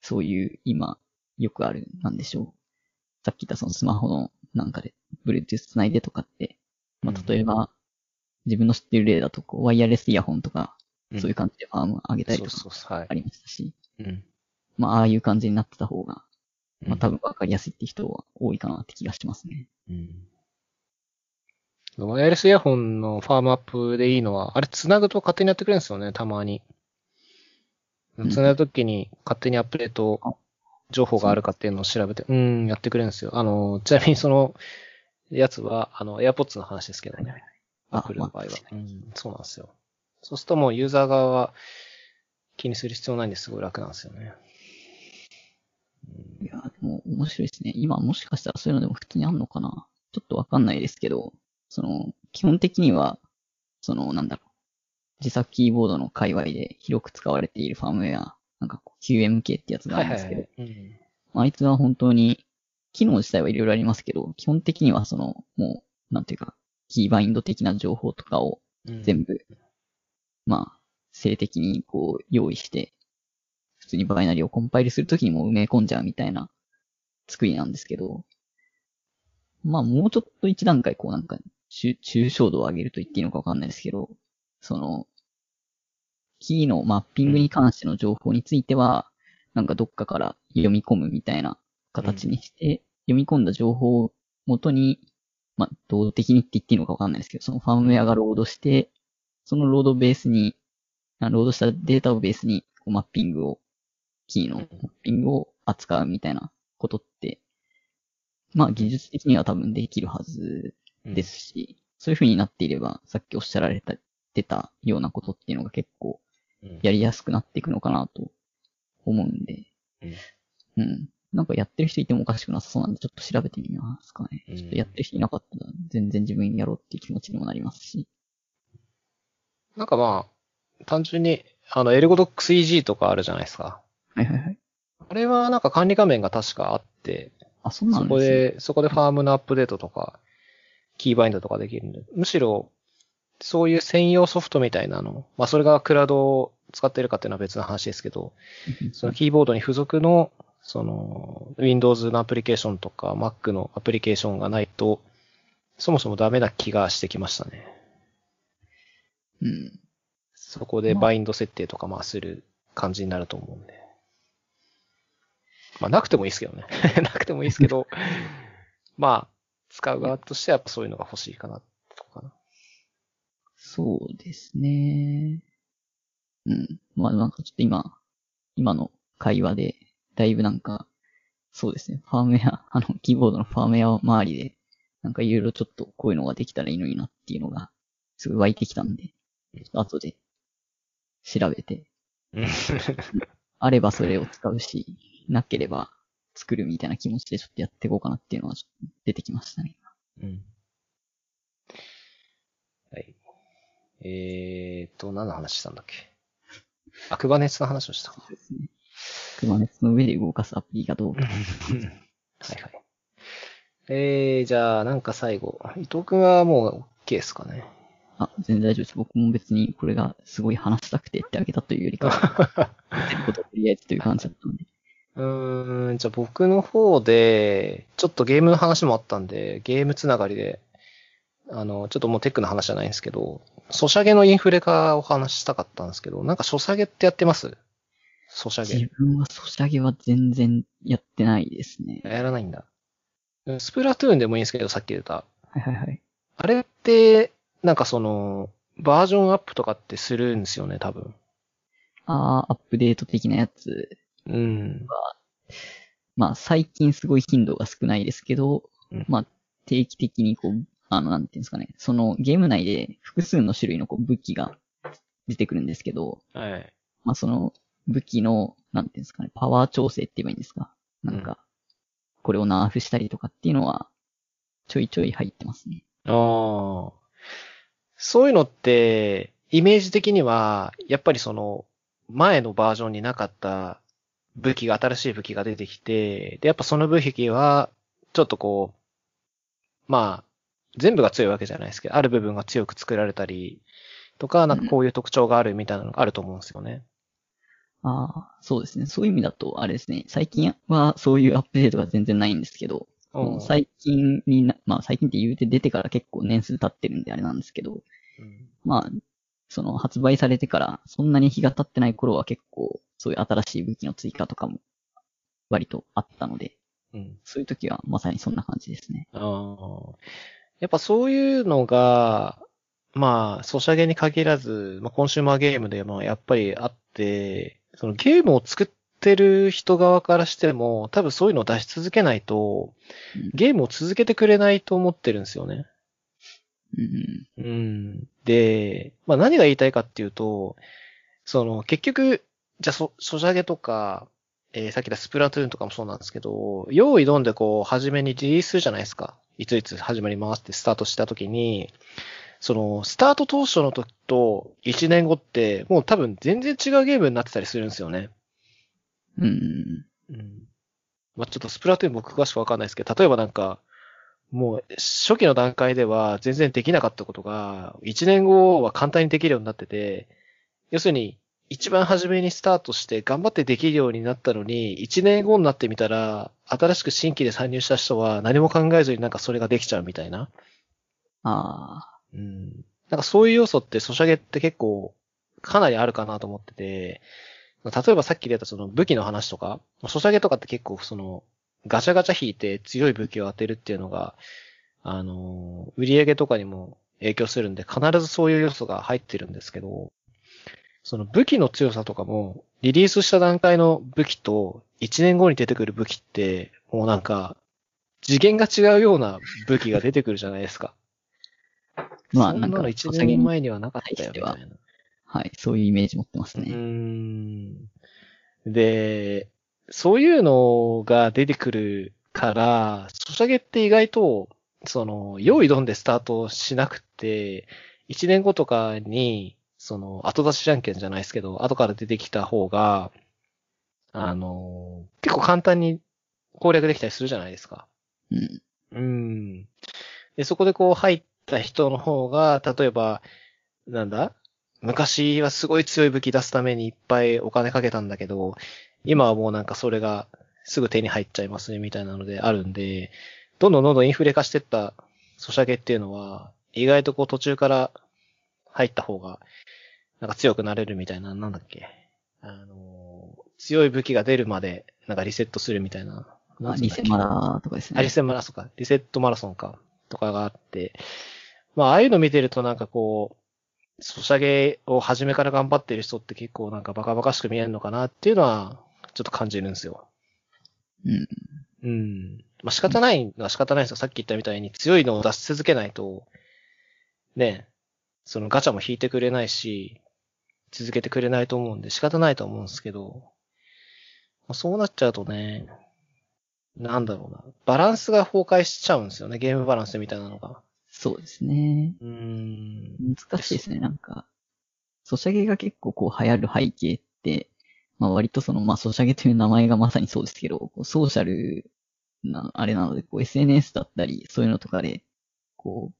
そういう今、よくある、なんでしょう。さっき言ったそのスマホのなんかで、Bluetooth つないでとかって、まあ、例えば、自分の知ってる例だと、こう、ワイヤレスイヤホンとか、そういう感じでファーム上げたりとかあ。りましたし、うん。まあ、ああいう感じになってた方が、まあ、多分。分わかりやすいって人は多いかなって気がしますね。うん。ワイヤレスイヤホンのファームアップでいいのは、あれ繋ぐと勝手にやってくれるんですよね、たまに。ん繋ぐときに勝手にアップデート情報があるかっていうのを調べて、うん、やってくれるんですよ。あの、ちなみにその、やつは、あの、AirPods の話ですけどね。あ Apple の場合はまあ。うん、そうなんですよ。そうするともうユーザー側は気にする必要ないんですごい楽なんですよね。いや、でも面白いですね。今もしかしたらそういうのでも普通にあんのかなちょっとわかんないですけど、その、基本的には、その、なんだろう。自作キーボードの界隈で広く使われているファームウェア、なんか QMK ってやつがあるんですけど、うん。あいつは本当に、機能自体はいろいろありますけど、基本的にはその、もう、なんていうか、キーバインド的な情報とかをうん。全部、まあ、性的にこう用意して、普通にバイナリをコンパイルするときにもう埋め込んじゃうみたいな作りなんですけど、まあもうちょっと一段階こうなんか、抽抽象度を上げると言っていいのかわかんないですけど、その、キーのマッピングに関しての情報については、なんかどっかから読み込むみたいな形にして、読み込んだ情報を元に、まあ、動的にって言っていいのかわかんないですけど、そのファームウェアがロードして、そのロードベースに、あロードしたデータをベースにマッピングを、キーのマッピングを扱うみたいなことって、まあ技術的には多分できるはずですし、そういう風になっていれば、さっきおっしゃられた、出たようなことっていうのが結構うんやりやすくなっていくのかなと思うんで、うんうん。なんかやってる人いてもおかしくなさそうなんで、ちょっと調べてみますかね。うんちょっとやってる人いなかったら、全然自分やろうっていう気持ちにもなりますし。なんかまあ、単純に、あの、エルゴドックス EG とかあるじゃないですか。はいはいはい。あれはなんか管理画面が確かあって、あ、そんなそこんですね。で、そこでファームのアップデートとか、キーバインドとかできるんで、むしろ、そういう専用ソフトみたいなの、まあそれがクラウドを使ってるかっていうのは別の話ですけど、そのキーボードに付属の、その、Windows のアプリケーションとか Mac のアプリケーションがないと、そもそもダメな気がしてきましたね。うん。そこでバインド設定とかまあする感じになると思うんで。まあなくてもいいですけどね。なくてもいいで <laughs> すけど、<laughs> まあ、使う側としてはやっぱそういうのが欲しいかなっ。そうですね。うん。まあなんかちょっと今、今の会話で、だいぶなんか、そうですね。ファームウェア、<laughs> あの、キーボードのファームウェア周りで、なんかいろいろちょっとこういうのができたらいいのになっていうのが、すごい湧いてきたんで、後で調べて、<laughs> あればそれを使うし、なければ作るみたいな気持ちでちょっとやっていこうかなっていうのはちょっと出てきましたね。うん。はい。えーと、何の話したんだっけ？あ、クバネツの話をしたか。そうですね。クマネツの上で動かすアプリがどうか。<laughs> はいはい。えー、じゃあ、なんか最後。伊藤くんはもう OK ですかね？あ、全然大丈夫です。僕も別にこれがすごい話したくて言ってあげたというよりかは、言ってることをとりあえずという感じだったんで。<laughs> うーん、じゃあ僕の方で、ちょっとゲームの話もあったんで、ゲームつながりで、あの、ちょっともうテックの話じゃないんですけど、ソシャゲのインフレ化をお話ししたかったんですけど、なんかソシャゲってやってます？ソシャゲ。自分はソシャゲは全然やってないですね。やらないんだ。スプラトゥーンでもいいんですけど、さっき言った。はいはいはい。あれって、なんかその、バージョンアップとかってするんですよね、多分。あー、アップデート的なやつ。うん。まあ最近すごい頻度が少ないですけど、うんまあ定期的にこう、あの、なんていうんですかね。そのゲーム内で複数の種類のこう武器が出てくるんですけど、はい。まあその武器の、なんていうんですかね、パワー調整って言えばいいんですか。なんか、これをナーフしたりとかっていうのは、ちょいちょい入ってますね。ああ。そういうのって、イメージ的には、やっぱりその、前のバージョンになかった武器が、新しい武器が出てきて、で、やっぱその武器は、ちょっとこう、まあ、全部が強いわけじゃないですけど、ある部分が強く作られたり、とか、なんかこういう特徴があるみたいなのがあると思うんですよね。ああ、そうですね。そういう意味だと、あれですね。最近はそういうアップデートが全然ないんですけど、最近にな、まあ最近って言うて出てから結構年数経ってるんであれなんですけど、うんまあ、その発売されてからそんなに日が経ってない頃は結構そういう新しい武器の追加とかも割とあったので、うん。そういう時はまさにそんな感じですね。ああ。やっぱそういうのが、まあ、ソシャゲに限らず、まあ、コンシューマーゲームでもやっぱりあって、そのゲームを作ってる人側からしても、多分そういうのを出し続けないとうん、ゲームを続けてくれないと思ってるんですよね。うん。うん。で、まあ何が言いたいかっていうと、その結局、じゃあソソシャゲとか、えーさっき言ったスプラトゥーンとかもそうなんですけど、用意どんでこう、初めにリリースするじゃないですか。いついつ始まりますってスタートした時に、その、スタート当初の時と1年後って、もう多分全然違うゲームになってたりするんですよね。うん。うん。まあ、ちょっとスプラトゥーン僕詳しくわかんないですけど、例えばなんか、もう初期の段階では全然できなかったことが、1年後は簡単にできるようになってて、要するに、一番初めにスタートして頑張ってできるようになったのに、1年後になってみたら、新しく新規で参入した人は何も考えずになんかそれができちゃうみたいな。ああ、うん。なんかそういう要素ってソシャゲって結構かなりあるかなと思ってて、例えばさっき出たその武器の話とか、ソシャゲとかって結構そのガチャガチャ引いて強い武器を当てるっていうのが、あの、売り上げとかにも影響するんで必ずそういう要素が入ってるんですけど、その武器の強さとかもリリースした段階の武器と1年後に出てくる武器ってもうなんか次元が違うような武器が出てくるじゃないですか。<laughs> まあなんかそんなの1年前にはなかったよ、みたいな。はい、そういうイメージ持ってますね。ん。で、そういうのが出てくるから、ソシャゲって意外と、その、用意どんでスタートしなくて、1年後とかに、その、後出しじゃんけんじゃないですけど、後から出てきた方が、あの、結構簡単に攻略できたりするじゃないですか。うん。うん。で、そこでこう入った人の方が、例えば、なんだ？昔はすごい強い武器出すためにいっぱいお金かけたんだけど、今はもうなんかそれがすぐ手に入っちゃいますねみたいなのであるんで、どんどんどんどんインフレ化してったソシャゲっていうのは、意外とこう途中から入った方が、なんか強くなれるみたいな、なんだっけ？あのー強い武器が出るまで、なんかリセットするみたいな。まあ、リセマラとかですね。あ、リセマラソンか。リセットマラソンか。とかがあって。まあ、ああいうの見てるとなんかこう、ソシャゲを初めから頑張ってる人って結構なんかバカバカしく見えるのかなっていうのは、ちょっと感じるんですよ。うん。うん。まあ仕方ないのは仕方ないですよ。さっき言ったみたいに強いのを出し続けないと、ね、そのガチャも引いてくれないし、続けてくれないと思うんで仕方ないと思うんですけど、まあ、そうなっちゃうとね、なんだろうな。バランスが崩壊しちゃうんですよね。ゲームバランスみたいなのが。そうですね。うーん。難しいですね。なんか、ソシャゲが結構こう流行る背景って、まあ割とその、まあソシャゲという名前がまさにそうですけど、こうソーシャルな、あれなので、こう SNS だったり、そういうのとかで、こ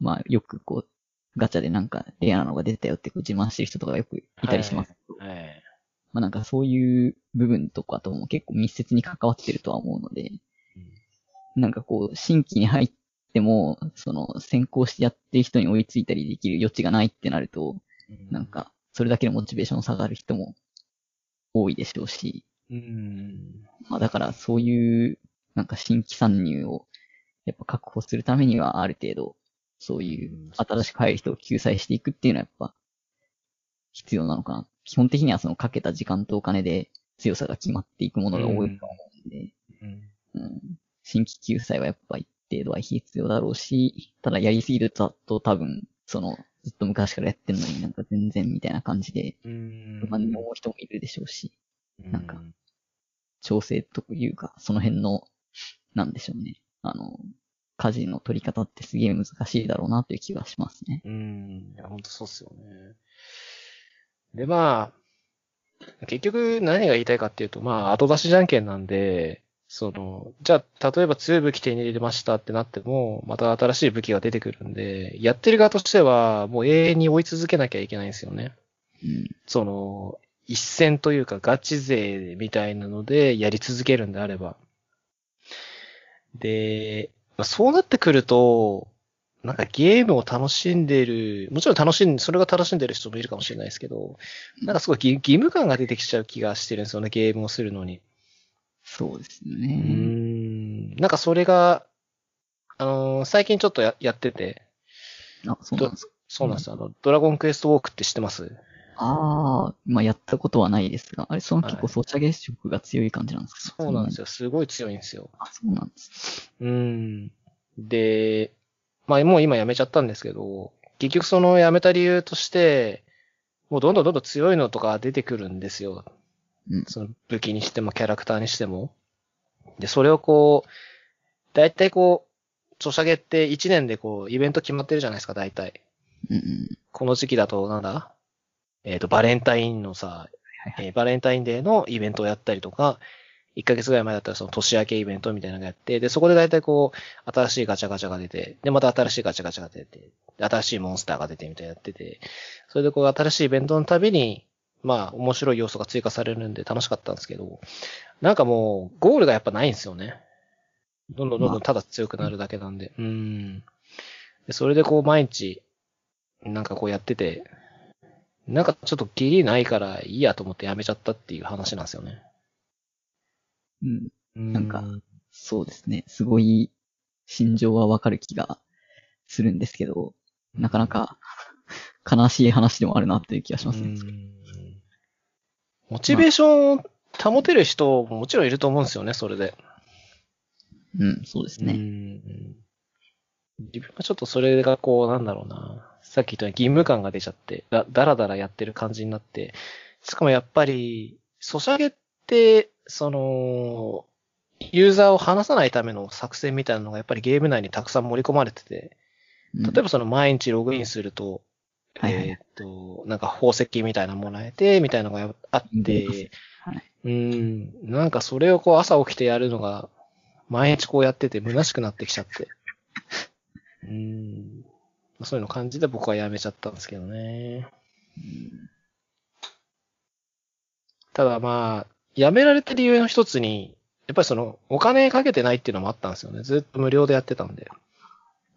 う、まあよくこう、ガチャでなんかレアなのが出たよってこう自慢してる人とかよくいたりします。けど、はい。まあなんかそういう部分とかとも結構密接に関わってるとは思うので、なんかこう、新規に入っても、その、先行してやってる人に追いついたりできる余地がないってなると、なんか、それだけのモチベーション下がる人も多いでしょうし、うん。まあだからそういう、なんか新規参入を、やっぱ確保するためにはある程度、そういう新しく入る人を救済していくっていうのはやっぱ、必要なのかな。基本的にはそのかけた時間とお金で強さが決まっていくものが多いと思うんで、うん。うん新規救済はやっぱ一定度は必要だろうし、ただやりすぎると多分、その、ずっと昔からやってるのになんか全然みたいな感じで、うん。不満に思う人もいるでしょうし、うなんか調整というか、その辺の、なんでしょうね。あの、舵の取り方ってすげえ難しいだろうなという気がしますね。うん。いや、ほんとそうっすよね。で、まあ、結局何が言いたいかっていうと、まあ、後出しじゃんけんなんで、その、じゃあ、例えば強い武器手に入れましたってなっても、また新しい武器が出てくるんで、やってる側としては、もう永遠に追い続けなきゃいけないんですよね。うん。その、一戦というかガチ勢みたいなのでやり続けるんであれば。で、まあそうなってくると、なんかゲームを楽しんでる、もちろん楽しん、それが楽しんでる人もいるかもしれないですけど、なんかすごい義義務感が出てきちゃう気がしてるんですよね、ゲームをするのに。そうですね。ん。なんかそれが、あのー最近ちょっとややってて、あ、そうなんですか。そうなんですよ。あの、ドラゴンクエストウォークって知ってます？ああ、まあやったことはないですが、あれ、そのはい結構ソシャゲ色が強い感じなんですか？そうなんですよ。よ。すごい強いんですよ。あ、そうなんです。うん。で、まあもう今やめちゃったんですけど、結局そのやめた理由として、もうどんどんどんどん強いのとか出てくるんですよ。うん。その武器にしてもキャラクターにしても。で、それをこう、だいたいこう、ソシャゲって1年でこう、イベント決まってるじゃないですか、だいたい。うんうん。この時期だとなんだ？えっ、と、バレンタインのさ。えーバレンタインデーのイベントをやったりとか、1ヶ月ぐらい前だったらその年明けイベントみたいなのがやって、で、そこで大体こう、新しいガチャガチャが出て、で、また新しいガチャガチャが出て、で新しいモンスターが出てみたいなやってて、それでこう、新しいイベントのたびに、まあ、面白い要素が追加されるんで楽しかったんですけど、なんかもう、ゴールがやっぱないんですよね。どんどんどんどんただ強くなるだけなんで。うん。で、それでこう、毎日、なんかこうやってて、なんかちょっとキリないからいいやと思ってやめちゃったっていう話なんですよね。うん。なんかそうですね。すごい、心情はわかる気がするんですけど、なかなか悲しい話でもあるなという気がしますね。うんモチベーションを保てる人ももちろんいると思うんですよね、それで。うん、そうですうね。ん自分はちょっとそれがこう、なんだろうな。さっき言ったように義務感が出ちゃって、だ、だらだらやってる感じになって。しかもやっぱり、ソシャゲって、その、ユーザーを離さないための作戦みたいなのがやっぱりゲーム内にたくさん盛り込まれてて、うん例えばその毎日ログインすると、はいはいえーっと、なんか宝石みたいなのもらえて、みたいなのがあって、はい。うん、なんかそれをこう朝起きてやるのが、毎日こうやってて虚しくなってきちゃって。うん、そういうの感じで僕はやめちゃったんですけどね。ただまあ、やめられた理由の一つに、やっぱりその、お金かけてないっていうのもあったんですよね。ずっと無料でやってたんで。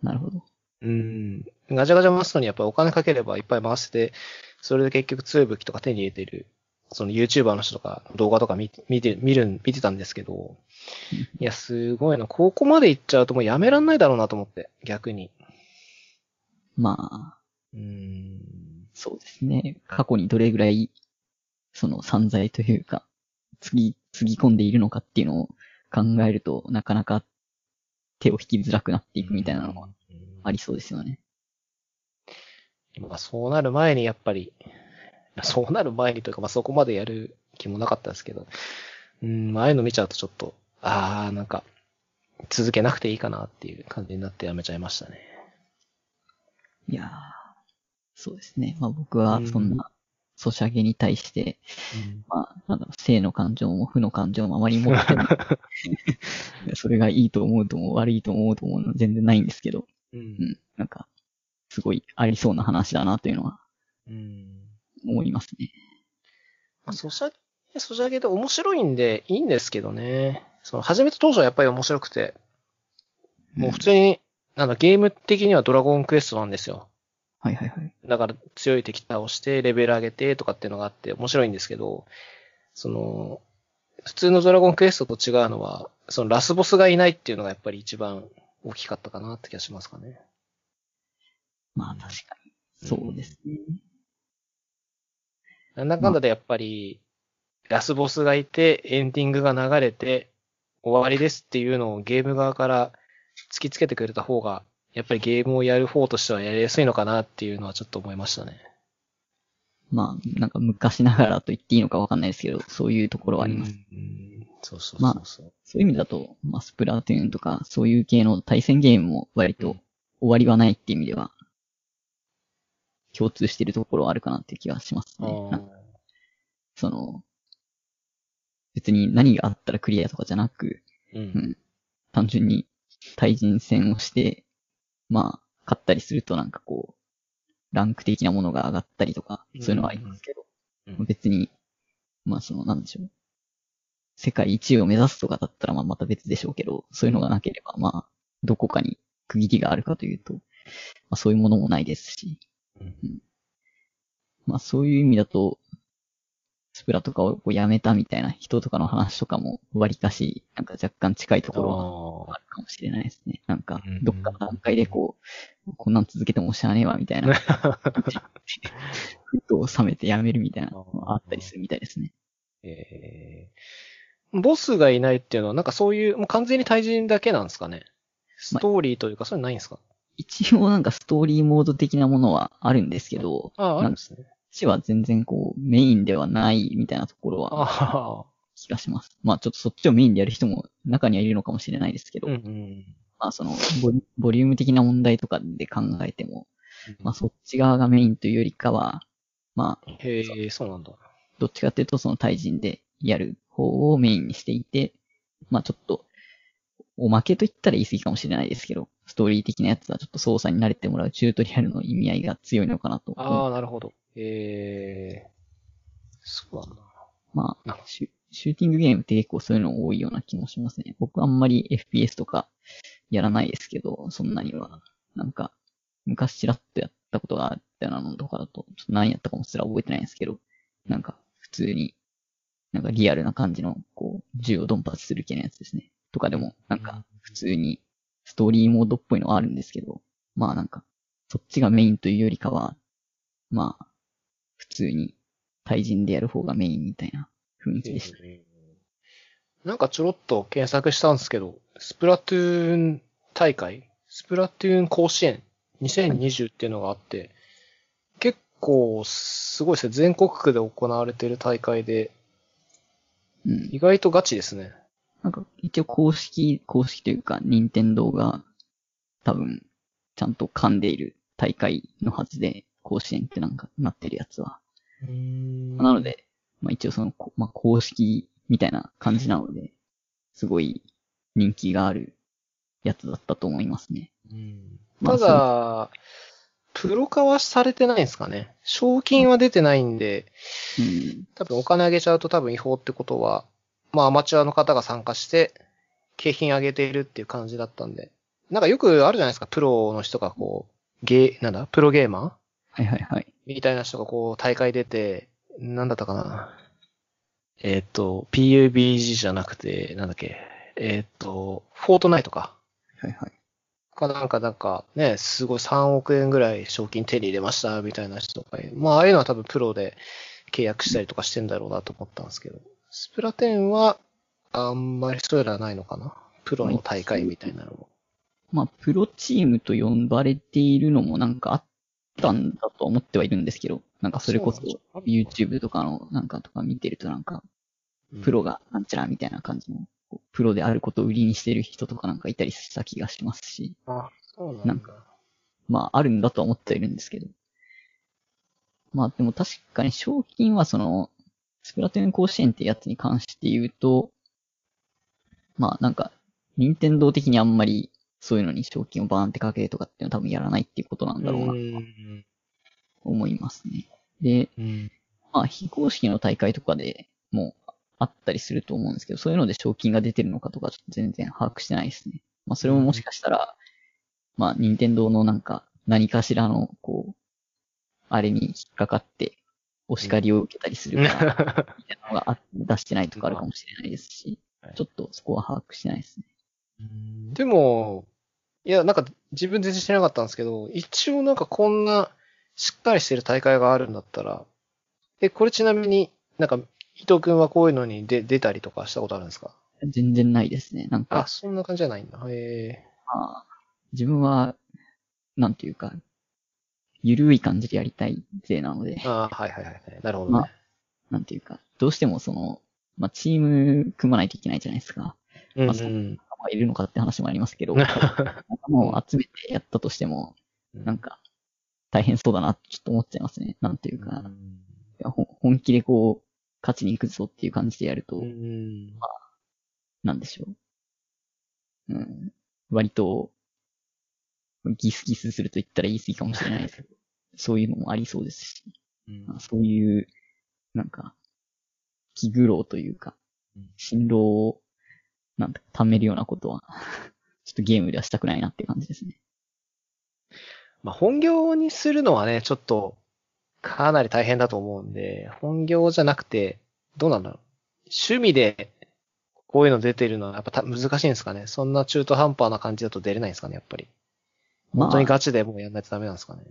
なるほど。うん。ガチャガチャ回すのにやっぱりお金かければいっぱい回せて、それで結局強い武器とか手に入れてる、その YouTuber の人とか動画とか見て、見て、見る、見てたんですけど、<laughs> いや、すごいな。ここまで行っちゃうともうやめらんないだろうなと思って、逆に。まあ、うん。そうですね。過去にどれぐらい、その散財というか、つぎ、つぎ込んでいるのかっていうのを考えると、なかなか手を引きづらくなっていくみたいなのはありそうですよね。まあそうなる前にやっぱり、そうなる前にというか、まあそこまでやる気もなかったですけど、うん、ああいうの見ちゃうとちょっと、ああ、なんか、続けなくていいかなっていう感じになってやめちゃいましたね。いやーそうですね。まあ僕はそんな、ソシャゲに対して、まあ、なんだろう、性の感情も負の感情もあまり持ってない。<laughs> それがいいと思うとも悪いと思うと思うのは全然ないんですけど、うん。うん、なんか、すごいありそうな話だなというのはうん。思いますね。まあ、ソシャゲ、ソシャゲで面白いんでいいんですけどね。その、始めた当初はやっぱり面白くて、もう普通に、なんだ、ゲーム的にはドラゴンクエストなんですよ。はいはいはい。だから強い敵倒して、レベル上げてとかっていうのがあって面白いんですけど、その、普通のドラゴンクエストと違うのは、そのラスボスがいないっていうのがやっぱり一番大きかったかなって気がしますかね。まあ確かに。そうですね。なんだかんだでやっぱり、ラスボスがいて、エンディングが流れて、終わりですっていうのをゲーム側から突きつけてくれた方が、やっぱりゲームをやる方としてはやりやすいのかなっていうのはちょっと思いましたね。まあ、なんか昔ながらと言っていいのかわかんないですけど、そういうところはあります。うそうそうそうそう。そういう意味だと、まあ、スプラトゥーンとか、そういう系の対戦ゲームも割と終わりはないっていう意味では、共通してるところはあるかなっていう気がしますね。その、別に何があったらクリアとかじゃなく、う。うんん、単純に対人戦をして、まあ、勝ったりするとなんかこう、ランク的なものが上がったりとか、そういうのはありますけど、うん。別に、まあその、なんでしょう。世界一位を目指すとかだったらまあまた別でしょうけど、そういうのがなければ、まあ、どこかに区切りがあるかというと、まあそういうものもないですし、うん。まあそういう意味だと、スプラとかをこうやめたみたいな人とかの話とかも割かし、なんか若干近いところはああるかもしれないですね。なんかうん、どっかの段階でこう、こんなん続けてもしゃあねえわ、みたいな。ふと冷めてやめるみたいなのがあったりするみたいですね。えー、ボスがいないっていうのは、なんかそういう、もう完全に対人だけなんですかね？ストーリーというか、そういうのないんですか？一応なんかストーリーモード的なものはあるんですけど、ああ、あるんですね。ちは全然こう、メインではないみたいなところは気がします。まあちょっとそっちをメインでやる人も中にはいるのかもしれないですけど、うんうん。まあそのボリ、ボリューム的な問題とかで考えても、まあそっち側がメインというよりかは、まあ、へえ、そうなんだ。どっちかっていうとその対人でやる方をメインにしていて、まあちょっと、おまけと言ったら言い過ぎかもしれないですけど、ストーリー的なやつはちょっと操作に慣れてもらうチュートリアルの意味合いが強いのかなと。ああ、なるほど。ええそうなんだ。まなるあシュ、シューティングゲームって結構そういうの多いような気もしますね。僕あんまり FPS とかやらないですけど、そんなには。なんか、昔ちらっとやったことがあったようなのとかだと、ちょっと何やったかもすら覚えてないんですけど、なんか、普通に、なんかリアルな感じの、こう、銃をドンパチする系のやつですね。とかでも、なんか、普通に、ストーリーモードっぽいのはあるんですけど、まあなんか、そっちがメインというよりかは、まあ、普通に対人でやる方がメインみたいな雰囲気でした。なんかちょろっと検索したんですけど、スプラトゥーン大会？スプラトゥーン甲子園？2020っていうのがあって、結構すごいですね。全国区で行われている大会で、うん。意外とガチですね。なんか、一応公式、公式というか、任天堂が、多分、ちゃんと噛んでいる大会のはずで、甲子園ってなんかなってるやつは。なので、まあ一応その、こまあ公式みたいな感じなので、すごい人気があるやつだったと思いますね。うんまあただ、プロ化はされてないんですかね。賞金は出てないんで、うん。多分お金あげちゃうと多分違法ってことは、まあアマチュアの方が参加して、景品あげているっていう感じだったんで。なんかよくあるじゃないですか、プロの人がこう、ゲー、なんだ、プロゲーマーはいはいはい。みたいな人がこう大会出て、なんだったかな？えっ、と、PUBG じゃなくて、なんだっけ？えっ、と、フォートナイトか。はいはい。かなんかなんかね、すごい3億円ぐらい賞金手に入れましたみたいな人とか、まあああいうのは多分プロで契約したりとかしてんだろうなと思ったんですけど、スプラテンはあんまりそういうのはないのかな？プロの大会みたいなのも。まあ、プロチームと呼ばれているのもなんかあったんだと思ってはいるんですけど、なんかそれこそ YouTube とかのなんかとか見てるとなんか、プロがなんちゃらみたいな感じの、プロであることを売りにしてる人とかなんかいたりした気がしますし、あ、そうなだなんんか。まああるんだとは思ってはいるんですけど。まあでも確かに賞金はその、スプラトゥーン甲子園ってやつに関して言うと、まあなんか、任天堂的にあんまりそういうのに賞金をバーンってかけるとかっていうのは多分やらないっていうことなんだろうなとん。思いますね。で、うん。まあ非公式の大会とかでもあったりすると思うんですけど、そういうので賞金が出てるのかとかちょっと全然把握してないですね。まあそれももしかしたら、まあ任天堂のなんか何かしらのこう、あれに引っかかってお叱りを受けたりするから、みたいなのがあ出してないとかあるかもしれないですしはい、ちょっとそこは把握してないですね。でも、いや、なんか自分全然知らなかったんですけど、一応なんかこんなしっかりしてる大会があるんだったら、え、これちなみになんか伊藤くんはこういうのに出出たりとかしたことあるんですか？全然ないですね。なんかあ、、そんな感じじゃないんだ。へまあ、自分は、なんていうか、ゆるい感じでやりたい勢なのでえ。、あはいはいはい。なるほどまね。なんていうか、どうしてもその、まあ、チーム組まないといけないじゃないですか。うんうん。まあ、いるのかって話もありますけど、<laughs> もう集めてやったとしても、なんか、大変そうだなってちょっと思っちゃいますね。なんていうか、本気でこう、勝ちに行くぞっていう感じでやると、うん。なんでしょう。うん。割と、ギスギスすると言ったら言い過ぎかもしれないですけど、<laughs> そういうのもありそうですし、まあそういう、なんか、気苦労というかうん、辛労を、なんだ、貯めるようなことは、<laughs> ちょっとゲームではしたくないなっていう感じですね。まあ、本業にするのはね、ちょっと、かなり大変だと思うんで、本業じゃなくて、どうなんだろう。趣味で、こういうの出てるのはやっぱた難しいんですかね。そんな中途半端な感じだと出れないんですかね、やっぱり。まあ本当にガチでもうやんないとダメなんですかね。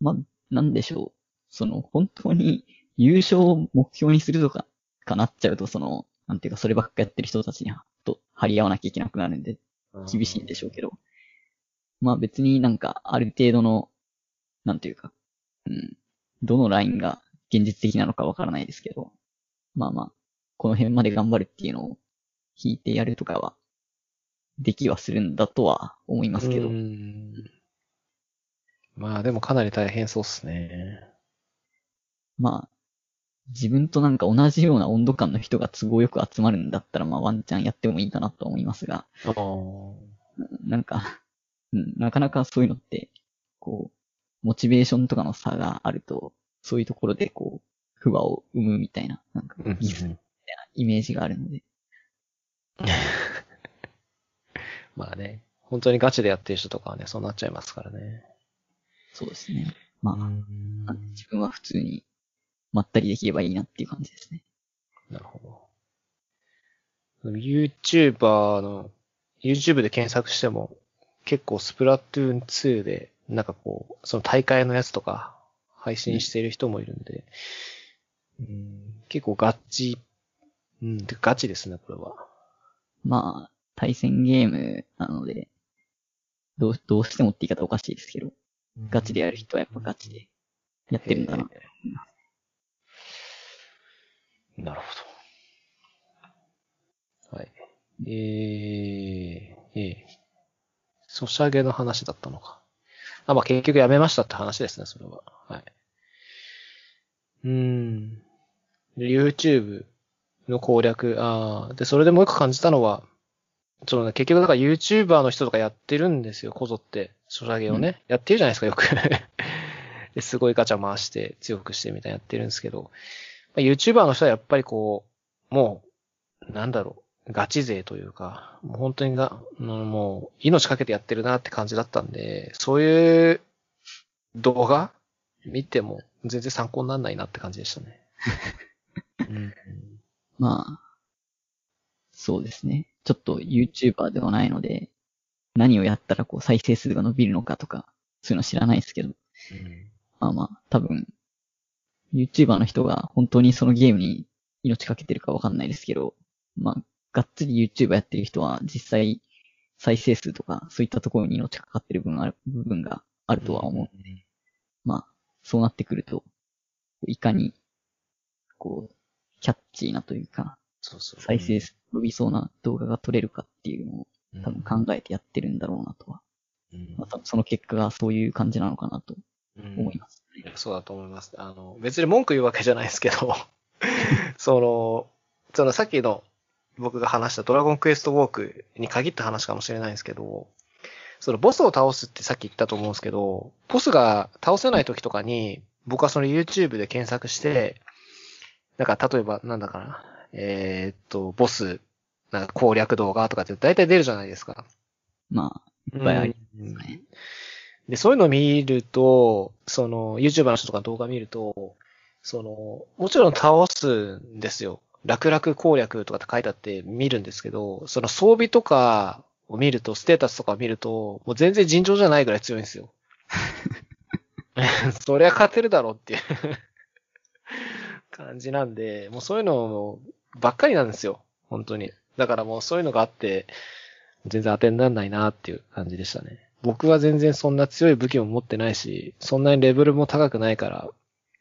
まあ、なんでしょう。その、本当に優勝を目標にするとか、かなっちゃうと、その、なんていうか、そればっかやってる人たちに、と、張り合わなきゃいけなくなるんで、厳しいんでしょうけど。まあ別になんか、ある程度の、なんていうか、うん、どのラインが現実的なのかわからないですけど、まあまあ、この辺まで頑張るっていうのを引いてやるとかは、できはするんだとは思いますけど。う、ん。まあでもかなり大変そうっすね。まあ、自分となんか同じような温度感の人が都合よく集まるんだったら、まあワンチャンやってもいいかなと思いますが。なんか、うん、なかなかそういうのって、こう、モチベーションとかの差があると、そういうところでこう、不和を生むみたいな、なんかうん、ギスみたいなイメージがあるので、<laughs> まあね、本当にガチでやってる人とかはね、そうなっちゃいますからね。そうですね。まあ、自分は普通に、まったりできればいいなっていう感じですね。なるほど。YouTuber の、YouTube で検索しても、結構スプラトゥーン2で、なんかこう、その大会のやつとか、配信している人もいるんで、うん、結構ガチ、うん、でガチですね、これは。まあ、対戦ゲームなので、どう、どうしてもって言い方おかしいですけど、ガチでやる人はやっぱガチでやってるんだな。へえなるほど。はい。えー、えー、ソシャゲの話だったのか。あ、まあ、結局やめましたって話ですね、それは。はい。うーん。で YouTube の攻略、ああ、で、それでもう一個感じたのは、そのね、結局だから YouTuber の人とかやってるんですよ、こぞって。ソシャゲをね。やってるじゃないですか、よく。<laughs> ですごいガチャ回して強くしてみたいなやってるんですけど、まあ、YouTuber の人はやっぱりこう、もう、なんだろう、ガチ勢というか、もう本当にが、うんもう、命かけてやってるなって感じだったんで、そういう動画見ても全然参考にならないなって感じでしたね。<laughs> うんまあ、そうですね。ちょっと YouTuber ではないので、何をやったらこう再生数が伸びるのかとか、そういうの知らないですけど、まあまあ、多分、YouTuber の人が本当にそのゲームに命かけてるかわかんないですけど、まあ、がっつり YouTuber やってる人は実際再生数とかそういったところに命かかってる部分ある部分があるとは思う。まあ、そうなってくると、いかに、こう、キャッチーなというか、そうそう。再生数伸びそうな動画が撮れるかっていうのをうん多分考えてやってるんだろうなとは。うんまあ多分その結果がそういう感じなのかなとうん思います。そうだと思います。あの、別に文句言うわけじゃないですけど、<laughs> その、そのさっきの僕が話したドラゴンクエストウォークに限った話かもしれないんですけど、そのボスを倒すってさっき言ったと思うんですけど、ボスが倒せない時とかに、僕はその YouTube で検索して、なんか例えばなんだかな、えーっと、ボス、なんか攻略動画とかって大体出るじゃないですか。まあ、いっぱいありうんますね。で、そういうのを見ると、その、YouTuber の人とか動画見ると、その、もちろん倒すんですよ。楽々攻略とかって書いてあって見るんですけど、その装備とかを見ると、ステータスとかを見ると、もう全然尋常じゃないぐらい強いんですよ。<laughs> そりゃ勝てるだろうっていう感じなんで、もうそういうのばっかりなんですよ。本当に。だからもうそういうのがあって、全然当てにならないなっていう感じでしたね。僕は全然そんな強い武器も持ってないし、そんなにレベルも高くないから、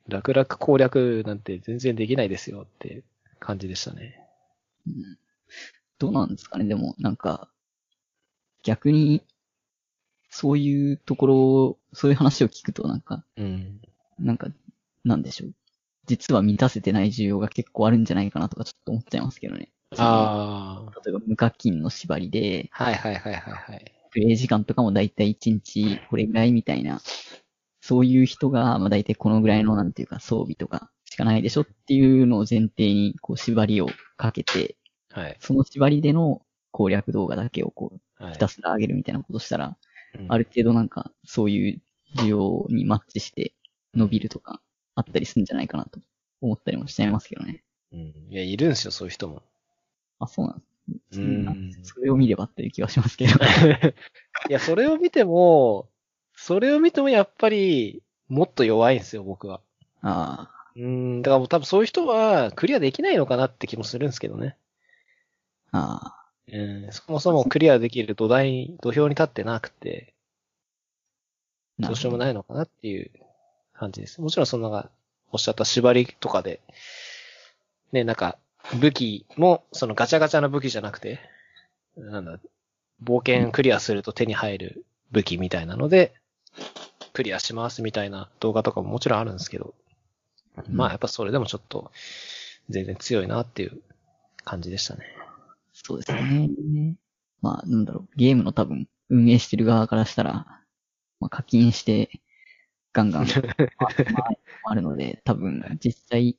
楽々攻略なんて全然できないですよって感じでしたね。うんどうなんですかね？でも、なんか、逆に、そういうところ、そういう話を聞くと、なんか、うん。なんか、なんでしょう？実は満たせてない需要が結構あるんじゃないかなとかちょっと思っちゃいますけどね。あ例えば無課金の縛りで、あ。はいはいはいはいはい。プレイ時間とかもだいたい1日これぐらいみたいな、そういう人が、まあだいたいこのぐらいのなんていうか装備とかしかないでしょっていうのを前提にこう縛りをかけて、はい。その縛りでの攻略動画だけをこうはいひたすら上げるみたいなことしたら、うんある程度なんかそういう需要にマッチして伸びるとかあったりするんじゃないかなと思ったりもしちゃいますけどね。うん。いや、いるんですよ、そういう人も。あ、そうなんです。うんそれを見ればっていう気はしますけど。<laughs> いや、それを見ても、それを見てもやっぱり、もっと弱いんですよ、僕は。ああ、うん、だからもう多分そういう人はクリアできないのかなって気もするんですけどね。ああ、うん、そもそもクリアできる土台、土俵に立ってなくて、どうしようもい。ないのかなっていう感じです。もちろんそのなんか、おっしゃった縛りとかで、ね、なんか、武器も、そのガチャガチャな武器じゃなくて、なんだ、冒険クリアすると手に入る武器みたいなので、クリアしますみたいな動画とかももちろんあるんですけど、まあやっぱそれでもちょっと、全然強いなっていう感じでしたね。そうですね。まあ、なんだろう、ゲームの多分、運営してる側からしたら、まあ、課金して、ガンガン、<laughs> まああるので、多分、実際、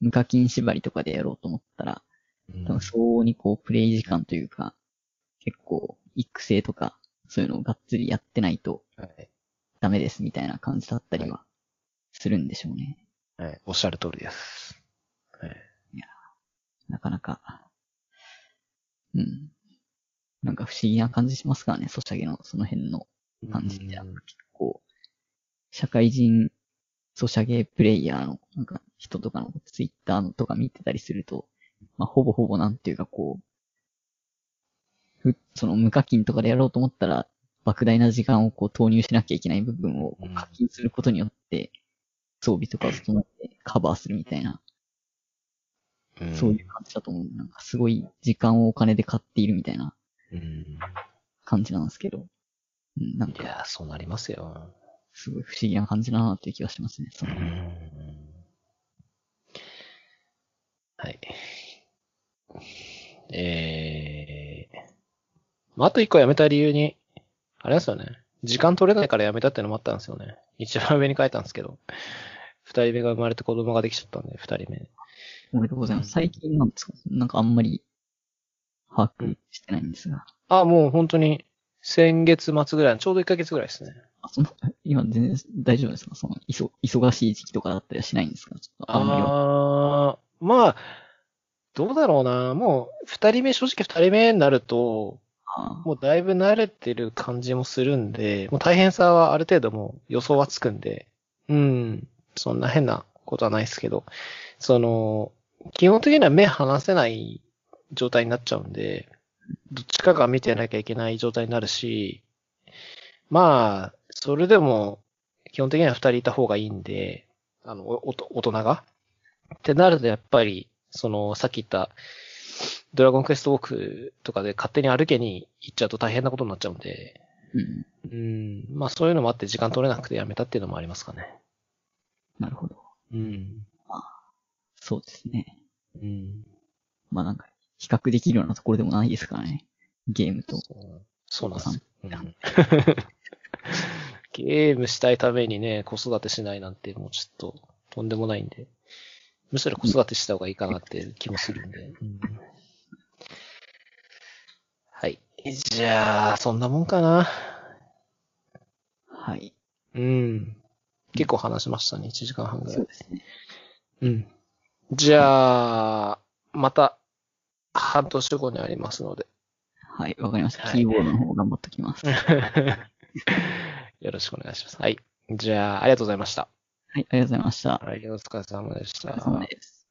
無課金縛りとかでやろうと思ったら、多分、相応にこう、プレイ時間というか、結構、育成とか、そういうのをがっつりやってないとはい。ダメですみたいな感じだったりは、するんでしょうね。はい。おっしゃる通りです。はい。なかなか、うん。なんか不思議な感じしますからね、ソシャゲのその辺の感じって。うん結構、社会人ソシャゲプレイヤーの、なんか人とかのツイッターのとか見てたりすると、まあ、ほぼほぼなんていうかこう、ふ、その無課金とかでやろうと思ったら、莫大な時間をこう投入しなきゃいけない部分を課金することによって、装備とかを整えてカバーするみたいな、うんそういう感じだと思う。なんかすごい時間をお金で買っているみたいなうん。感じなんですけど、うん、なんか、いや、そうなりますよ。すごい不思議な感じだなっていう気がしますね。そのはい。えー。まあ、あと一個辞めた理由に、あれですよね。時間取れないから辞めたってのもあったんですよね。一番上に書いたんですけど。二人目が生まれて子供ができちゃったんで、二人目。おめでとうございます。最近なんですか？なんかあんまり把握してないんですが。あ、もう本当に、先月末ぐらいの、ちょうど1ヶ月ぐらいですね。あ、その、<laughs> 今全然大丈夫ですか？その、いそ、忙しい時期とかだったりはしないんですか？ああー、まあ、どうだろうな。もう、二人目、正直二人目になると、もうだいぶ慣れてる感じもするんで、もう大変さはある程度もう予想はつくんで、うん、そんな変なことはないですけど、その、基本的には目離せない状態になっちゃうんで、どっちかが見てなきゃいけない状態になるし、まあ、それでも、基本的には二人いた方がいいんで、あの、おおと大人が。ってなるとやっぱり、その、さっき言った、ドラゴンクエストウォークとかで勝手に歩けに行っちゃうと大変なことになっちゃうんで、うん。うん、まあそういうのもあって時間取れなくてやめたっていうのもありますかね。なるほど。うん。そうですね。うん。まあなんか、比較できるようなところでもないですからね。ゲームと。そうなんですよ。お子うん <laughs> ゲームしたいためにね、子育てしないなんてもうちょっととんでもないんで、むしろ子育てした方がいいかなって気もするんで。うんはい。じゃあ、そんなもんかな。はい。うん。結構話しましたね、1時間半ぐらいそう。ですね。うん。じゃあ、また、半年後にありますので。はい、わかりました。はいキーボードの方頑張っときます。はい、よろしくお願いします。はい。じゃあ、ありがとうございました。ありがとうございました。はい、お疲れ様でした。お疲れ様です。